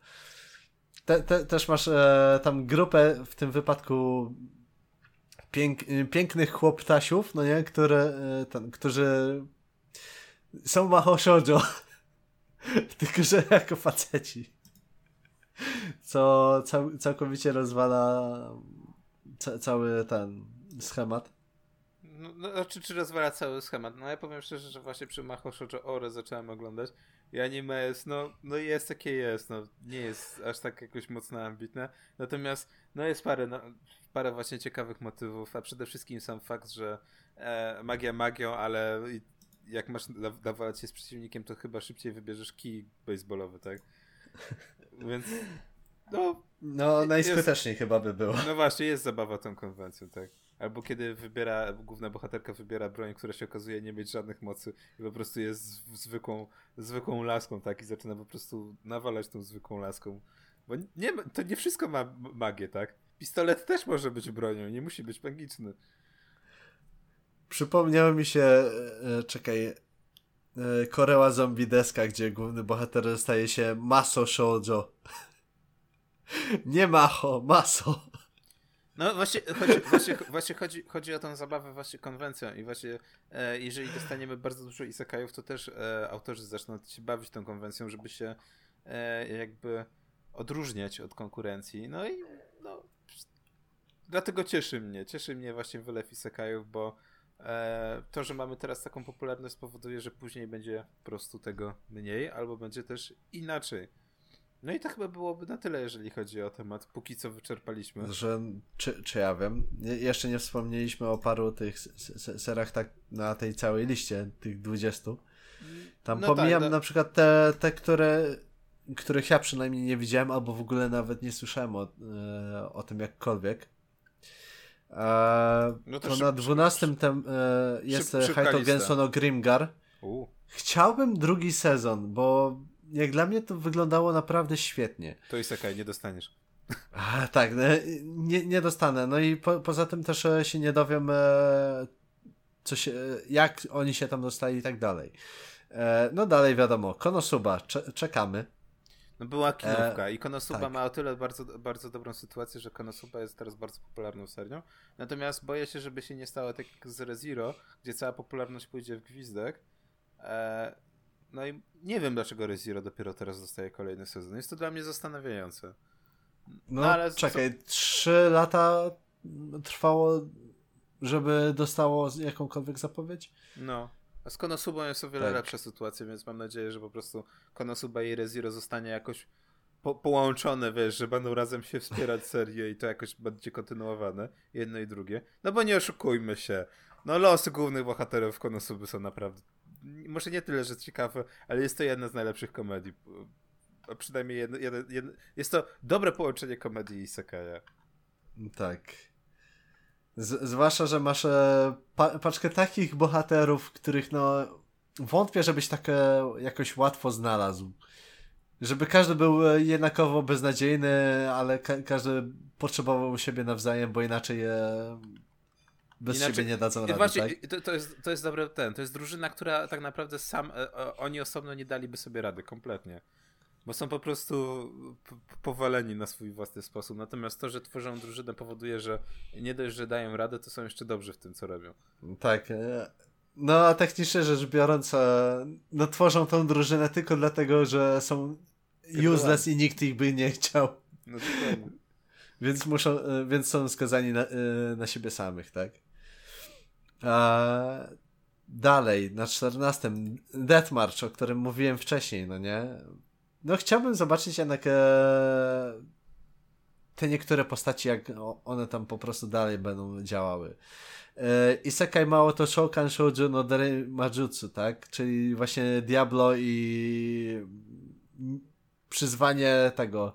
Te, te, też masz e, tam grupę, w tym wypadku pięk, pięknych chłoptasiów, no nie, które, e, ten, którzy są Maho Shoujo. [LAUGHS] tylko, że jako faceci. Co cał, całkowicie rozwala ca, cały ten schemat. No, no, znaczy, czy rozwala cały schemat? No ja powiem szczerze, że właśnie przy Maho Shoujo Ore zacząłem oglądać i anime jest, no, no jest jakie jest, no nie jest aż tak jakoś mocno ambitne, natomiast no jest parę, no, parę właśnie ciekawych motywów, a przede wszystkim sam fakt, że e, magia magią, ale jak masz dawać się z przeciwnikiem, to chyba szybciej wybierzesz kij baseballowy, tak? [LAUGHS] Więc no... No najskuteczniej jest, chyba by było. No właśnie, jest zabawa tą konwencją, tak. Albo kiedy wybiera, główna bohaterka wybiera broń, która się okazuje nie mieć żadnych mocy i po prostu jest zwykłą, zwykłą laską, tak? I zaczyna po prostu nawalać tą zwykłą laską. Bo nie, to nie wszystko ma magię, tak? Pistolet też może być bronią, nie musi być magiczny. Przypomniało mi się, e, e, czekaj, e, Koreła Zombie Deska, gdzie główny bohater staje się Maso Shoujo. [LAUGHS] nie Macho, Maso. No właśnie, chodzi, właśnie, właśnie chodzi, chodzi o tą zabawę właśnie konwencją i właśnie e, jeżeli dostaniemy bardzo dużo isekajów, to też e, autorzy zaczną się bawić tą konwencją, żeby się e, jakby odróżniać od konkurencji. No i no, dlatego cieszy mnie, cieszy mnie właśnie wylew isekajów, bo e, to, że mamy teraz taką popularność spowoduje, że później będzie po prostu tego mniej, albo będzie też inaczej. No i to chyba byłoby na tyle, jeżeli chodzi o temat, póki co wyczerpaliśmy. Że, czy, czy ja wiem, jeszcze nie wspomnieliśmy o paru tych serach tak na tej całej liście, tych 20. Tam no pomijam tak, na przykład te, te które, których ja przynajmniej nie widziałem, albo w ogóle nawet nie słyszałem o, e, o tym jakkolwiek. E, no to, to na 12 tem, e, jest Haito Gensono Grimgar. U. Chciałbym drugi sezon, bo jak dla mnie to wyglądało naprawdę świetnie. To jest okej, nie dostaniesz. A, tak, no, nie, nie dostanę. No i po, poza tym też e, się nie dowiem, e, co się, jak oni się tam dostali i tak dalej. E, no dalej wiadomo, Konosuba, czekamy. No była kinówka e, i Konosuba tak. ma o tyle bardzo, bardzo dobrą sytuację, że Konosuba jest teraz bardzo popularną serią. Natomiast boję się, żeby się nie stało tak jak z ReZero, gdzie cała popularność pójdzie w gwizdek. E, no i nie wiem, dlaczego ReZero dopiero teraz dostaje kolejny sezon. Jest to dla mnie zastanawiające. No, no ale czekaj, co... trzy lata trwało, żeby dostało jakąkolwiek zapowiedź? No. A z Konosubą jest o wiele tak. lepsza sytuacja, więc mam nadzieję, że po prostu Konosuba i ReZero zostanie jakoś po połączone, wiesz, że będą razem się wspierać serię i to jakoś będzie kontynuowane, jedno i drugie. No bo nie oszukujmy się. No losy głównych bohaterów Konosuby są naprawdę może nie tyle, że ciekawe, ale jest to jedna z najlepszych komedii. A przynajmniej jedno, jedno, jedno, jest to dobre połączenie komedii i sekaja. Tak. Z, zwłaszcza, że masz e, pa, paczkę takich bohaterów, których no wątpię, żebyś takie jakoś łatwo znalazł. Żeby każdy był e, jednakowo beznadziejny, ale ka każdy potrzebował siebie nawzajem, bo inaczej e, bez Inaczej, siebie nie dadzą rady, właśnie, tak? to, to, jest, to jest dobry ten, to jest drużyna, która tak naprawdę sam, e, oni osobno nie daliby sobie rady, kompletnie. Bo są po prostu powaleni na swój własny sposób. Natomiast to, że tworzą drużynę powoduje, że nie dość, że dają radę, to są jeszcze dobrzy w tym, co robią. Tak. E, no a technicznie rzecz biorąc, e, no tworzą tą drużynę tylko dlatego, że są useless i nikt ich by nie chciał. No. [LAUGHS] Więc muszą, więc są skazani na, na siebie samych, tak? Dalej, na 14. Deathmarch, o którym mówiłem wcześniej, no nie? No chciałbym zobaczyć jednak e, te niektóre postaci, jak one tam po prostu dalej będą działały. E, Isekai mało to Shoukan Shoujo no Dere Majutsu, tak? Czyli właśnie Diablo i przyzwanie tego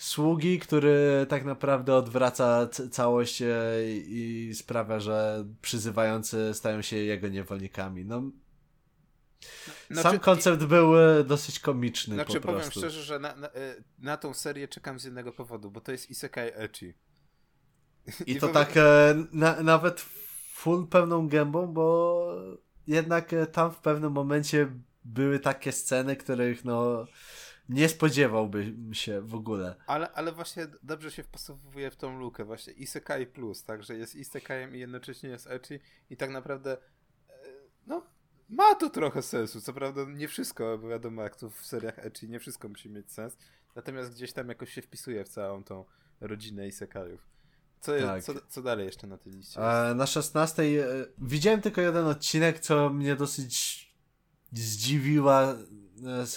sługi, który tak naprawdę odwraca całość e, i sprawia, że przyzywający stają się jego niewolnikami. No, znaczy, Sam koncept był e, dosyć komiczny. Znaczy, powiem szczerze, że na, na, e, na, tą serię czekam z jednego powodu, bo to jest Isekai Echi. I, I to tak na, nawet full pełną gębą, bo jednak tam w pewnym momencie były takie sceny, których no nie spodziewałbym się w ogóle. Ale, ale właśnie dobrze się wpasowuje w tą lukę, właśnie Isekai Plus, tak, że jest Isekaiem i jednocześnie jest Echi i tak naprawdę e, no, ma to trochę sensu, co prawda nie wszystko, bo wiadomo jak to w seriach Echi, nie wszystko musi mieć sens, natomiast gdzieś tam jakoś się wpisuje w całą tą rodzinę Isekajów. Co, tak. co, co dalej jeszcze na tej liście? E, na 16 e, widziałem tylko jeden odcinek, co mnie dosyć zdziwiła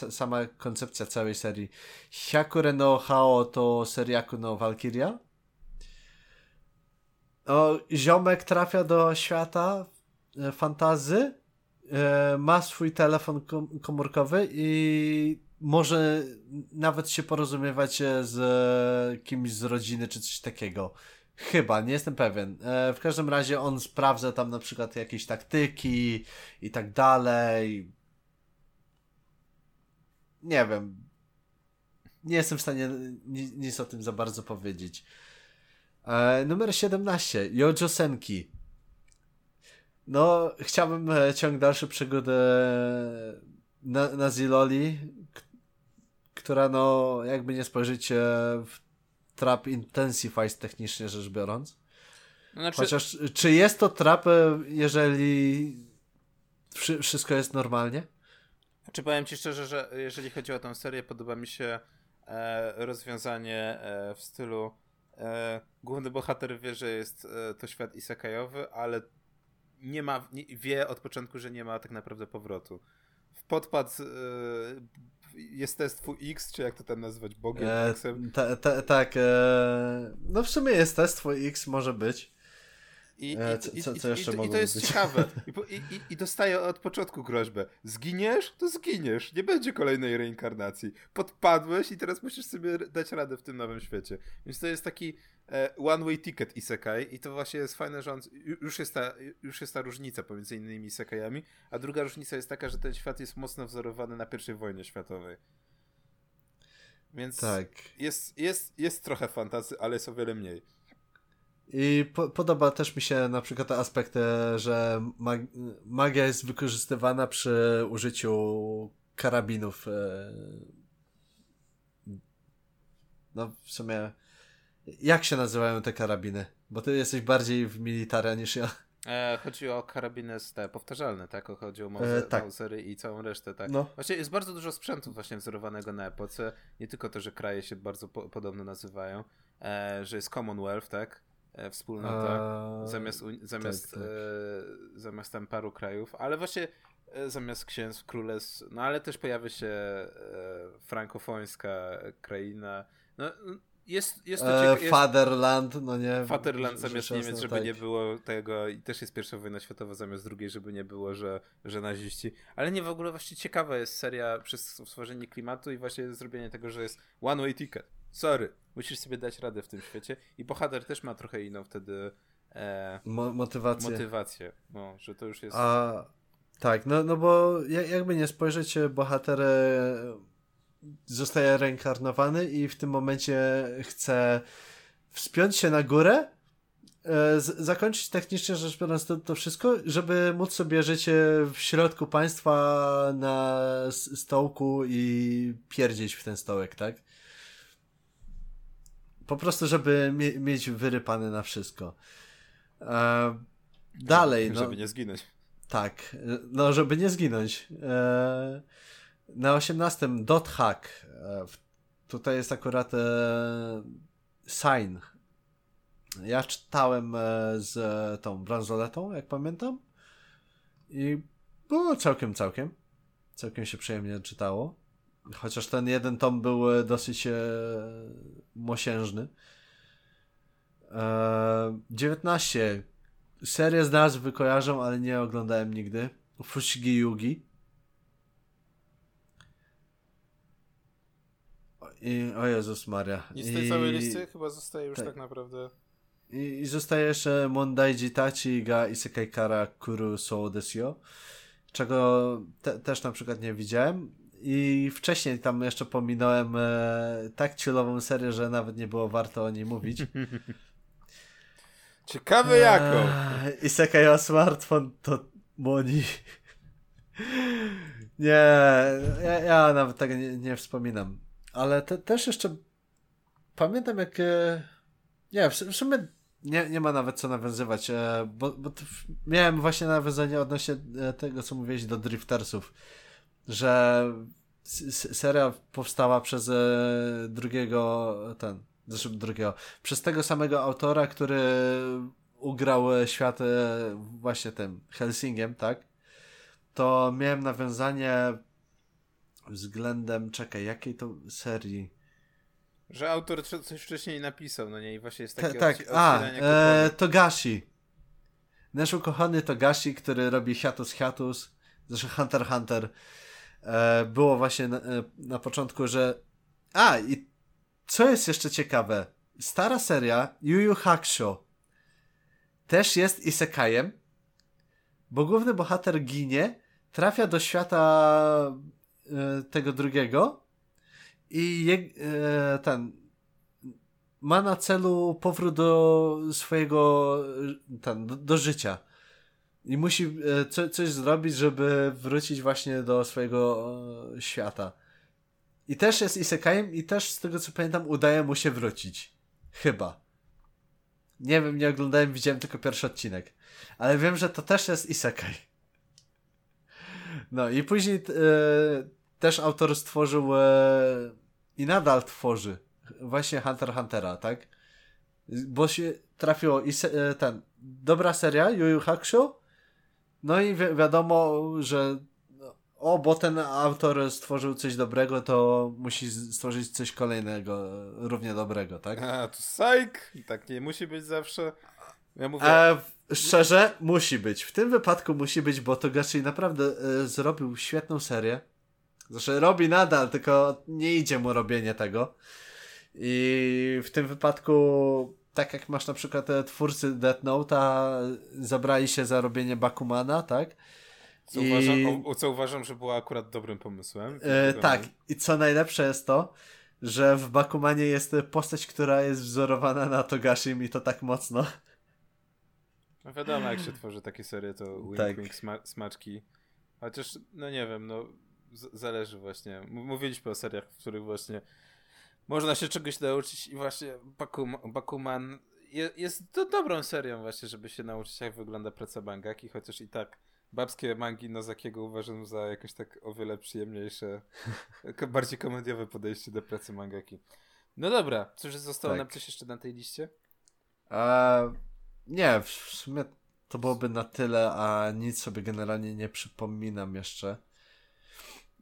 sama koncepcja całej serii. Hyakure no Hao to Seriaku no Valkyria. O, ziomek trafia do świata e, fantazy, e, ma swój telefon komórkowy i może nawet się porozumiewać z kimś z rodziny czy coś takiego. Chyba, nie jestem pewien. E, w każdym razie on sprawdza tam na przykład jakieś taktyki i tak dalej. Nie wiem. Nie jestem w stanie nic o tym za bardzo powiedzieć. E, numer 17. Jojo Senki. No, chciałbym e, ciąg dalszy przygodę na, na Ziloli, która no, jakby nie spojrzeć e, w trap intensifies technicznie rzecz biorąc. Znaczy... Chociaż, czy jest to trap, e, jeżeli wszystko jest normalnie? Czy powiem ci szczerze, że jeżeli chodzi o tę serię, podoba mi się e, rozwiązanie e, w stylu e, główny bohater wie, że jest e, to świat isekajowy, ale nie ma, nie, wie od początku, że nie ma tak naprawdę powrotu. Podpadł e, jest test X, czy jak to tam nazwać, Bogiem e, ta, ta, Tak, e, no w sumie jest test X, może być. I, e, co, co, co jeszcze i, i to jest być? ciekawe. [LAUGHS] I, i, I dostaje od początku groźbę. Zginiesz, to zginiesz. Nie będzie kolejnej reinkarnacji. Podpadłeś i teraz musisz sobie dać radę w tym nowym świecie. Więc to jest taki e, one-way ticket isekai i to właśnie jest fajne, że on, już, jest ta, już jest ta różnica pomiędzy innymi isekajami, a druga różnica jest taka, że ten świat jest mocno wzorowany na I wojnie światowej. Więc tak. jest, jest, jest trochę fantazy, ale jest o wiele mniej. I po, podoba też mi się na przykład aspekt, że mag magia jest wykorzystywana przy użyciu karabinów. E, no w sumie jak się nazywają te karabiny? Bo ty jesteś bardziej w militara niż ja. E, chodzi o karabiny te powtarzalne, tak? Chodzi o Mauser, e, tak. Mausery i całą resztę, tak? No. Właśnie jest bardzo dużo sprzętu właśnie wzorowanego na epoce. Nie tylko to, że kraje się bardzo po podobno nazywają, e, że jest Commonwealth, tak? E, wspólnota A... zamiast, zamiast, tak, tak. E, zamiast tam paru krajów, ale właśnie e, zamiast księstw, królestw, no ale też pojawia się e, frankofońska kraina. No, jest, jest to ciekawe. Fatherland, no nie. Fatherland zamiast Niemiec, żeby tak. nie było tego, i też jest pierwsza wojna światowa zamiast drugiej, żeby nie było, że, że naziści. Ale nie w ogóle właśnie ciekawa jest seria przez stworzenie klimatu i właśnie zrobienie tego, że jest one way ticket. Sorry, musisz sobie dać radę w tym świecie. I bohater też ma trochę inną wtedy e, Mo motywację. Motywację, no, że to już jest. A tak, no, no bo jakby nie spojrzeć, bohater zostaje reinkarnowany i w tym momencie chce wspiąć się na górę, e, zakończyć technicznie rzecz biorąc to, to, wszystko, żeby móc sobie życie w środku państwa na stołku i pierdzieć w ten stołek, tak? Po prostu, żeby mie mieć wyrypane na wszystko. E, dalej, no. Żeby nie zginąć. Tak, no żeby nie zginąć. E, na 18 Dot Hack. E, tutaj jest akurat e, Sign. Ja czytałem e, z tą bransoletą, jak pamiętam. I było całkiem, całkiem. Całkiem się przyjemnie czytało. Chociaż ten jeden tom był e, dosyć e, mosiężny. E, 19. Serię z nazwy kojarzę, ale nie oglądałem nigdy. Fushigi Yugi. I, o Jezus Maria. I z tej I, całej listy chyba zostaje już tak, tak naprawdę. I, I zostaje jeszcze Mondaiji Tachi ga Isekai Kara Kuru So Desio, czego te, też na przykład nie widziałem. I wcześniej tam jeszcze pominąłem e, tak chillową serię, że nawet nie było warto o niej mówić. [LAUGHS] Ciekawe jaką. E, Isekai o smartfon to Moni. [LAUGHS] nie, ja, ja nawet tego nie, nie wspominam. Ale te, też jeszcze pamiętam jak e, nie, w, w sumie nie, nie ma nawet co nawiązywać, e, bo, bo miałem właśnie nawiązanie odnośnie e, tego, co mówiłeś do Driftersów, że seria powstała przez drugiego ten Zresztą drugiego. Przez tego samego autora, który ugrał świat e, właśnie tym Helsingiem, tak? To miałem nawiązanie względem, czekaj, jakiej to serii? Że autor coś wcześniej napisał, no nie? I właśnie jest takie Tak, a, e, Togashi. Nasz ukochany Togashi, który robi Hiatus Hiatus, zresztą Hunter Hunter. E, było właśnie na, e, na początku, że a, i co jest jeszcze ciekawe, stara seria Yu Yu Hakusho też jest isekajem, bo główny bohater ginie, trafia do świata e, tego drugiego i je, ten ma na celu powrót do swojego ten, do życia. I musi e, co, coś zrobić, żeby wrócić właśnie do swojego e, świata. I też jest isekajem i też z tego co pamiętam udaje mu się wrócić. Chyba. Nie wiem, nie oglądałem, widziałem tylko pierwszy odcinek. Ale wiem, że to też jest isekaj. No i później e, też autor stworzył e, i nadal tworzy właśnie Hunter Huntera, tak? Bo się trafiło i se, e, ten dobra seria Yu Yu Hakusho no i wi wiadomo, że o, bo ten autor stworzył coś dobrego, to musi stworzyć coś kolejnego, równie dobrego, tak? A, to sajk! Tak nie musi być zawsze. Ja mówię... E, szczerze, musi być. W tym wypadku musi być, bo Togashi naprawdę e, zrobił świetną serię. Zresztą robi nadal, tylko nie idzie mu robienie tego. I w tym wypadku, tak jak masz na przykład te twórcy Death Note'a, zabrali się za robienie Bakumana, tak? Co, I... uważam, o, co uważam, że było akurat dobrym pomysłem. E, tak, i co najlepsze jest to, że w Bakumanie jest postać, która jest wzorowana na Togashim i to tak mocno. No wiadomo, jak się tworzy takie serie, to wink, tak. wink sma smaczki. Chociaż, no nie wiem, no zależy właśnie. Mówiliśmy o seriach, w których właśnie można się czegoś nauczyć i właśnie Bakum Bakuman jest, jest to dobrą serią właśnie, żeby się nauczyć, jak wygląda praca mangaki, chociaż i tak babskie mangi Nozakiego uważam za jakoś tak o wiele przyjemniejsze, [LAUGHS] bardziej komediowe podejście do pracy mangaki. No dobra, cóż zostało tak. nam coś jeszcze na tej liście? Nie, w sumie to byłoby na tyle, a nic sobie generalnie nie przypominam jeszcze,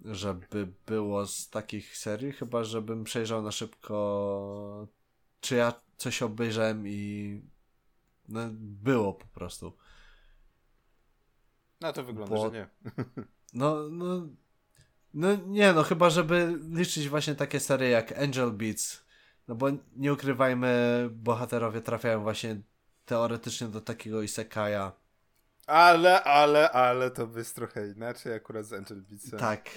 żeby było z takich serii, chyba żebym przejrzał na szybko, czy ja coś obejrzałem i no, było po prostu. No to wygląda, Bo... że nie. [LAUGHS] No, no, no nie, no chyba, żeby liczyć właśnie takie serie jak Angel Beats, no bo nie ukrywajmy, bohaterowie trafiają właśnie teoretycznie do takiego isekaja. Ale, ale, ale to jest trochę inaczej akurat z Angel Beatsem. Tak.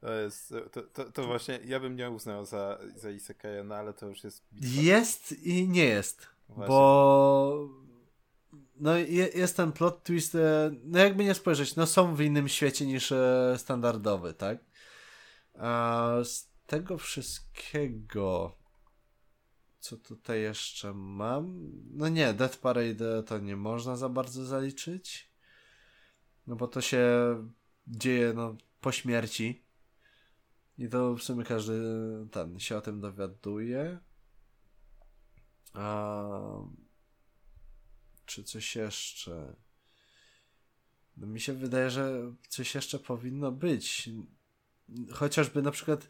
To jest, to, to, to właśnie, ja bym nie uznał za, za isekaja, no ale to już jest... Bitwa. Jest i nie jest, właśnie. bo no jest ten plot twist, e, no jakby nie spojrzeć, no są w innym świecie niż e, standardowy, tak? A z tego wszystkiego, co tutaj jeszcze mam? No nie, Death Parade to nie można za bardzo zaliczyć, no bo to się dzieje no, po śmierci i to w sumie każdy ten się o tym dowiaduje. A czy coś jeszcze? No mi się wydaje, że coś jeszcze powinno być. Chociażby na przykład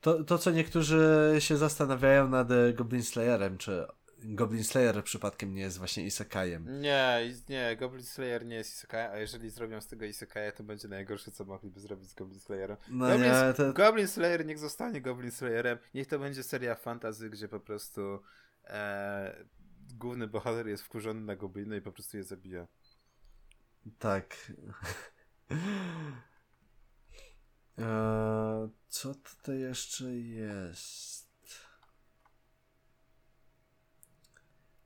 to, to co niektórzy się zastanawiają nad Goblin Slayerem, czy Goblin Slayer przypadkiem nie jest właśnie isekajem. Nie, nie, Goblin Slayer nie jest isekajem, a jeżeli zrobią z tego isekaja, to będzie najgorsze, co mogliby zrobić z Goblin Slayerem. No Goblin, nie, to... Goblin Slayer niech zostanie Goblin Slayerem, niech to będzie seria fantazy, gdzie po prostu e, główny bohater jest wkurzony na gobliny i po prostu je zabija. Tak. eee, [LAUGHS] co tutaj jeszcze jest?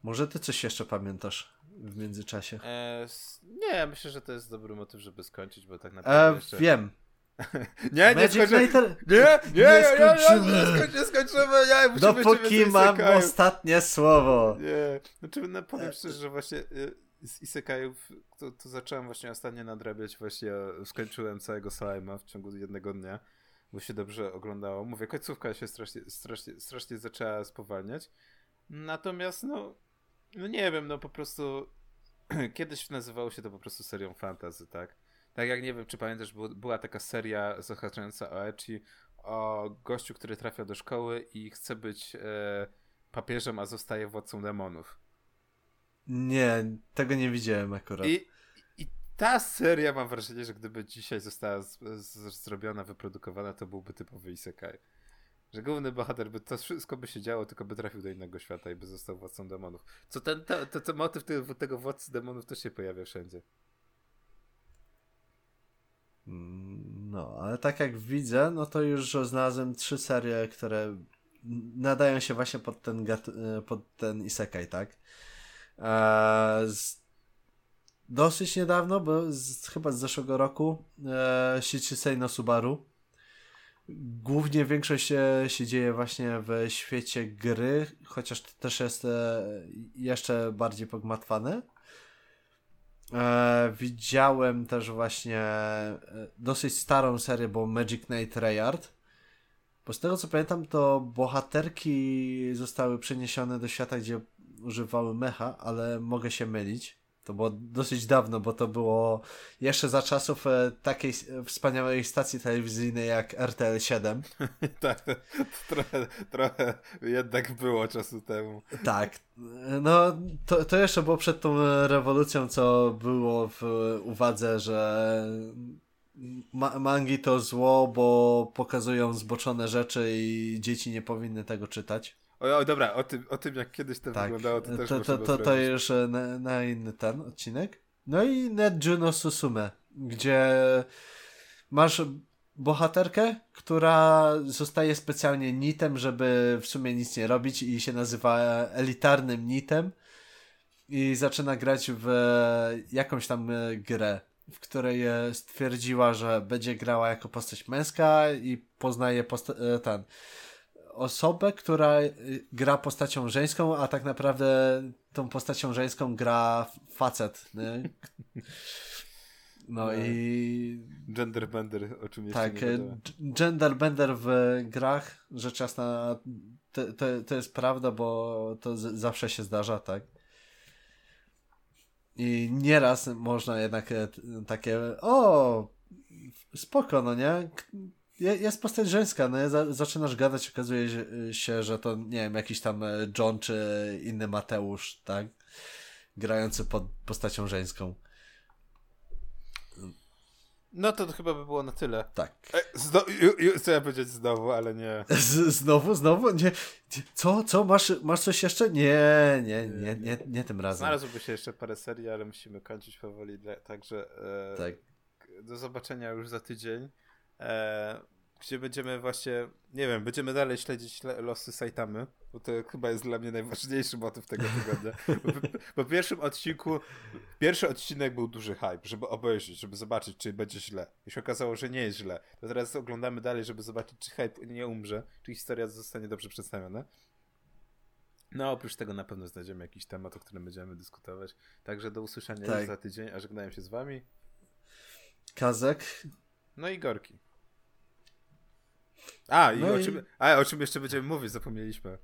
Może ty coś jeszcze pamiętasz w międzyczasie? Eee, nie, myślę, że to jest dobry motyw, żeby skończyć, bo tak naprawdę. Eee, jeszcze... Wiem. [LAUGHS] nie, nie skończymy. Nie, nie, nie, skończymy. Nie, nie, skończymy. Nie, Dopóki mam ostatnie słowo. Nie, znaczy no, powiem szczerze, że właśnie y, z Isekajów to, to zacząłem właśnie ostatnio nadrabiać, właśnie skończyłem całego Slime'a w ciągu jednego dnia. bo się dobrze oglądało. Mówię, końcówka się strasznie, strasznie, strasznie zaczęła spowalniać. Natomiast, no, no nie wiem, no po prostu [CLEARS THROAT] kiedyś nazywało się to po prostu serią fantasy, tak? Tak jak nie wiem, czy pamiętasz, była taka seria zahaczająca o Echi, o gościu, który trafia do szkoły i chce być e, papieżem, a zostaje władcą demonów. Nie, tego nie widziałem akurat. I, I, ta seria, mam wrażenie, że gdyby dzisiaj została z, z, zrobiona, wyprodukowana, to byłby typowy isekai. Że główny bohater, by to wszystko by się działo, tylko by trafił do innego świata i by został władcą demonów. Co ten, to, to, to motyw tego, tego władcy demonów też się pojawia wszędzie. No, ale tak jak widzę, no to już znalazłem trzy serie, które nadają się właśnie pod ten, e, pod ten isekai, tak? Eee, dosyć niedawno, bo z, chyba z zeszłego roku, e, Shichisei no Subaru. Głównie większość się, się dzieje właśnie w świecie gry, chociaż też jest e, jeszcze bardziej pogmatwane. E, widziałem też właśnie e, dosyć starą serię, bo Magic Knight Rayard. Bo z tego co pamiętam, to bohaterki zostały przeniesione do świata, gdzie używały mecha, ale mogę się mylić. To było dosyć dawno, bo to było jeszcze za czasów e, takiej wspaniałej stacji telewizyjnej jak RTL 7. [LAUGHS] tak, trochę, trochę jednak było czasu temu. Tak. No, to, to jeszcze było przed tą rewolucją, co było w uwadze, że ma mangi to zło, bo pokazują zboczone rzeczy i dzieci nie powinny tego czytać. O, o, dobra, o tym, o tym jak kiedyś to tak. wyglądało, to też to, to, to, to już e, na, na, inny ten odcinek. No i Net Juno Susume, gdzie masz bohaterkę, która zostaje specjalnie nitem, żeby w sumie nic nie robić i się nazywa elitarnym nitem i zaczyna grać w jakąś tam e, grę, w której e, stwierdziła, że będzie grała jako postać męska i poznaje posta- ten osobę, która y, gra postacią żeńską, a tak naprawdę tą postacią żeńską gra facet. Nie? No, no i. Genderbender, o czym jeszcze Tak, nie genderbender w grach, rzecz jasna, to, to, to jest prawda, bo to z, zawsze się zdarza, tak. I nieraz można jednak e, takie, o, spoko, no nie? Jest postać żeńska, no zaczynasz gadać, okazuje się, że to, nie wiem, jakiś tam e, John czy inny Mateusz, tak? Grający pod postacią żeńską. No to, to chyba by było na tyle. Tak. E, zno, ju, ju, chcę powiedzieć znowu, ale nie. Z, znowu, znowu? Nie. Co, co? Masz, masz coś jeszcze? Nie, nie, nie, nie, nie tym razem. Znalazłoby się jeszcze parę serii, ale musimy kończyć powoli, także e, tak. do zobaczenia już za tydzień. E, gdzie będziemy właśnie, nie wiem, będziemy dalej śledzić losy Saitamy, bo to chyba jest dla mnie najważniejszy motyw tego tygodnia. Po pierwszym odcinku, pierwszy odcinek był duży hype, żeby obejrzeć, żeby zobaczyć, czy będzie źle. I się okazało, że nie jest źle. To teraz oglądamy dalej, żeby zobaczyć, czy hype nie umrze, czy historia zostanie dobrze przedstawiona. No, oprócz tego na pewno znajdziemy jakiś temat, o którym będziemy dyskutować. Także do usłyszenia tak. za tydzień, a żegnają się z wami. Kazek. No i Gorki. A, i, no o, i... Czym, a o czym jeszcze będziemy mówić, zapomnieliśmy.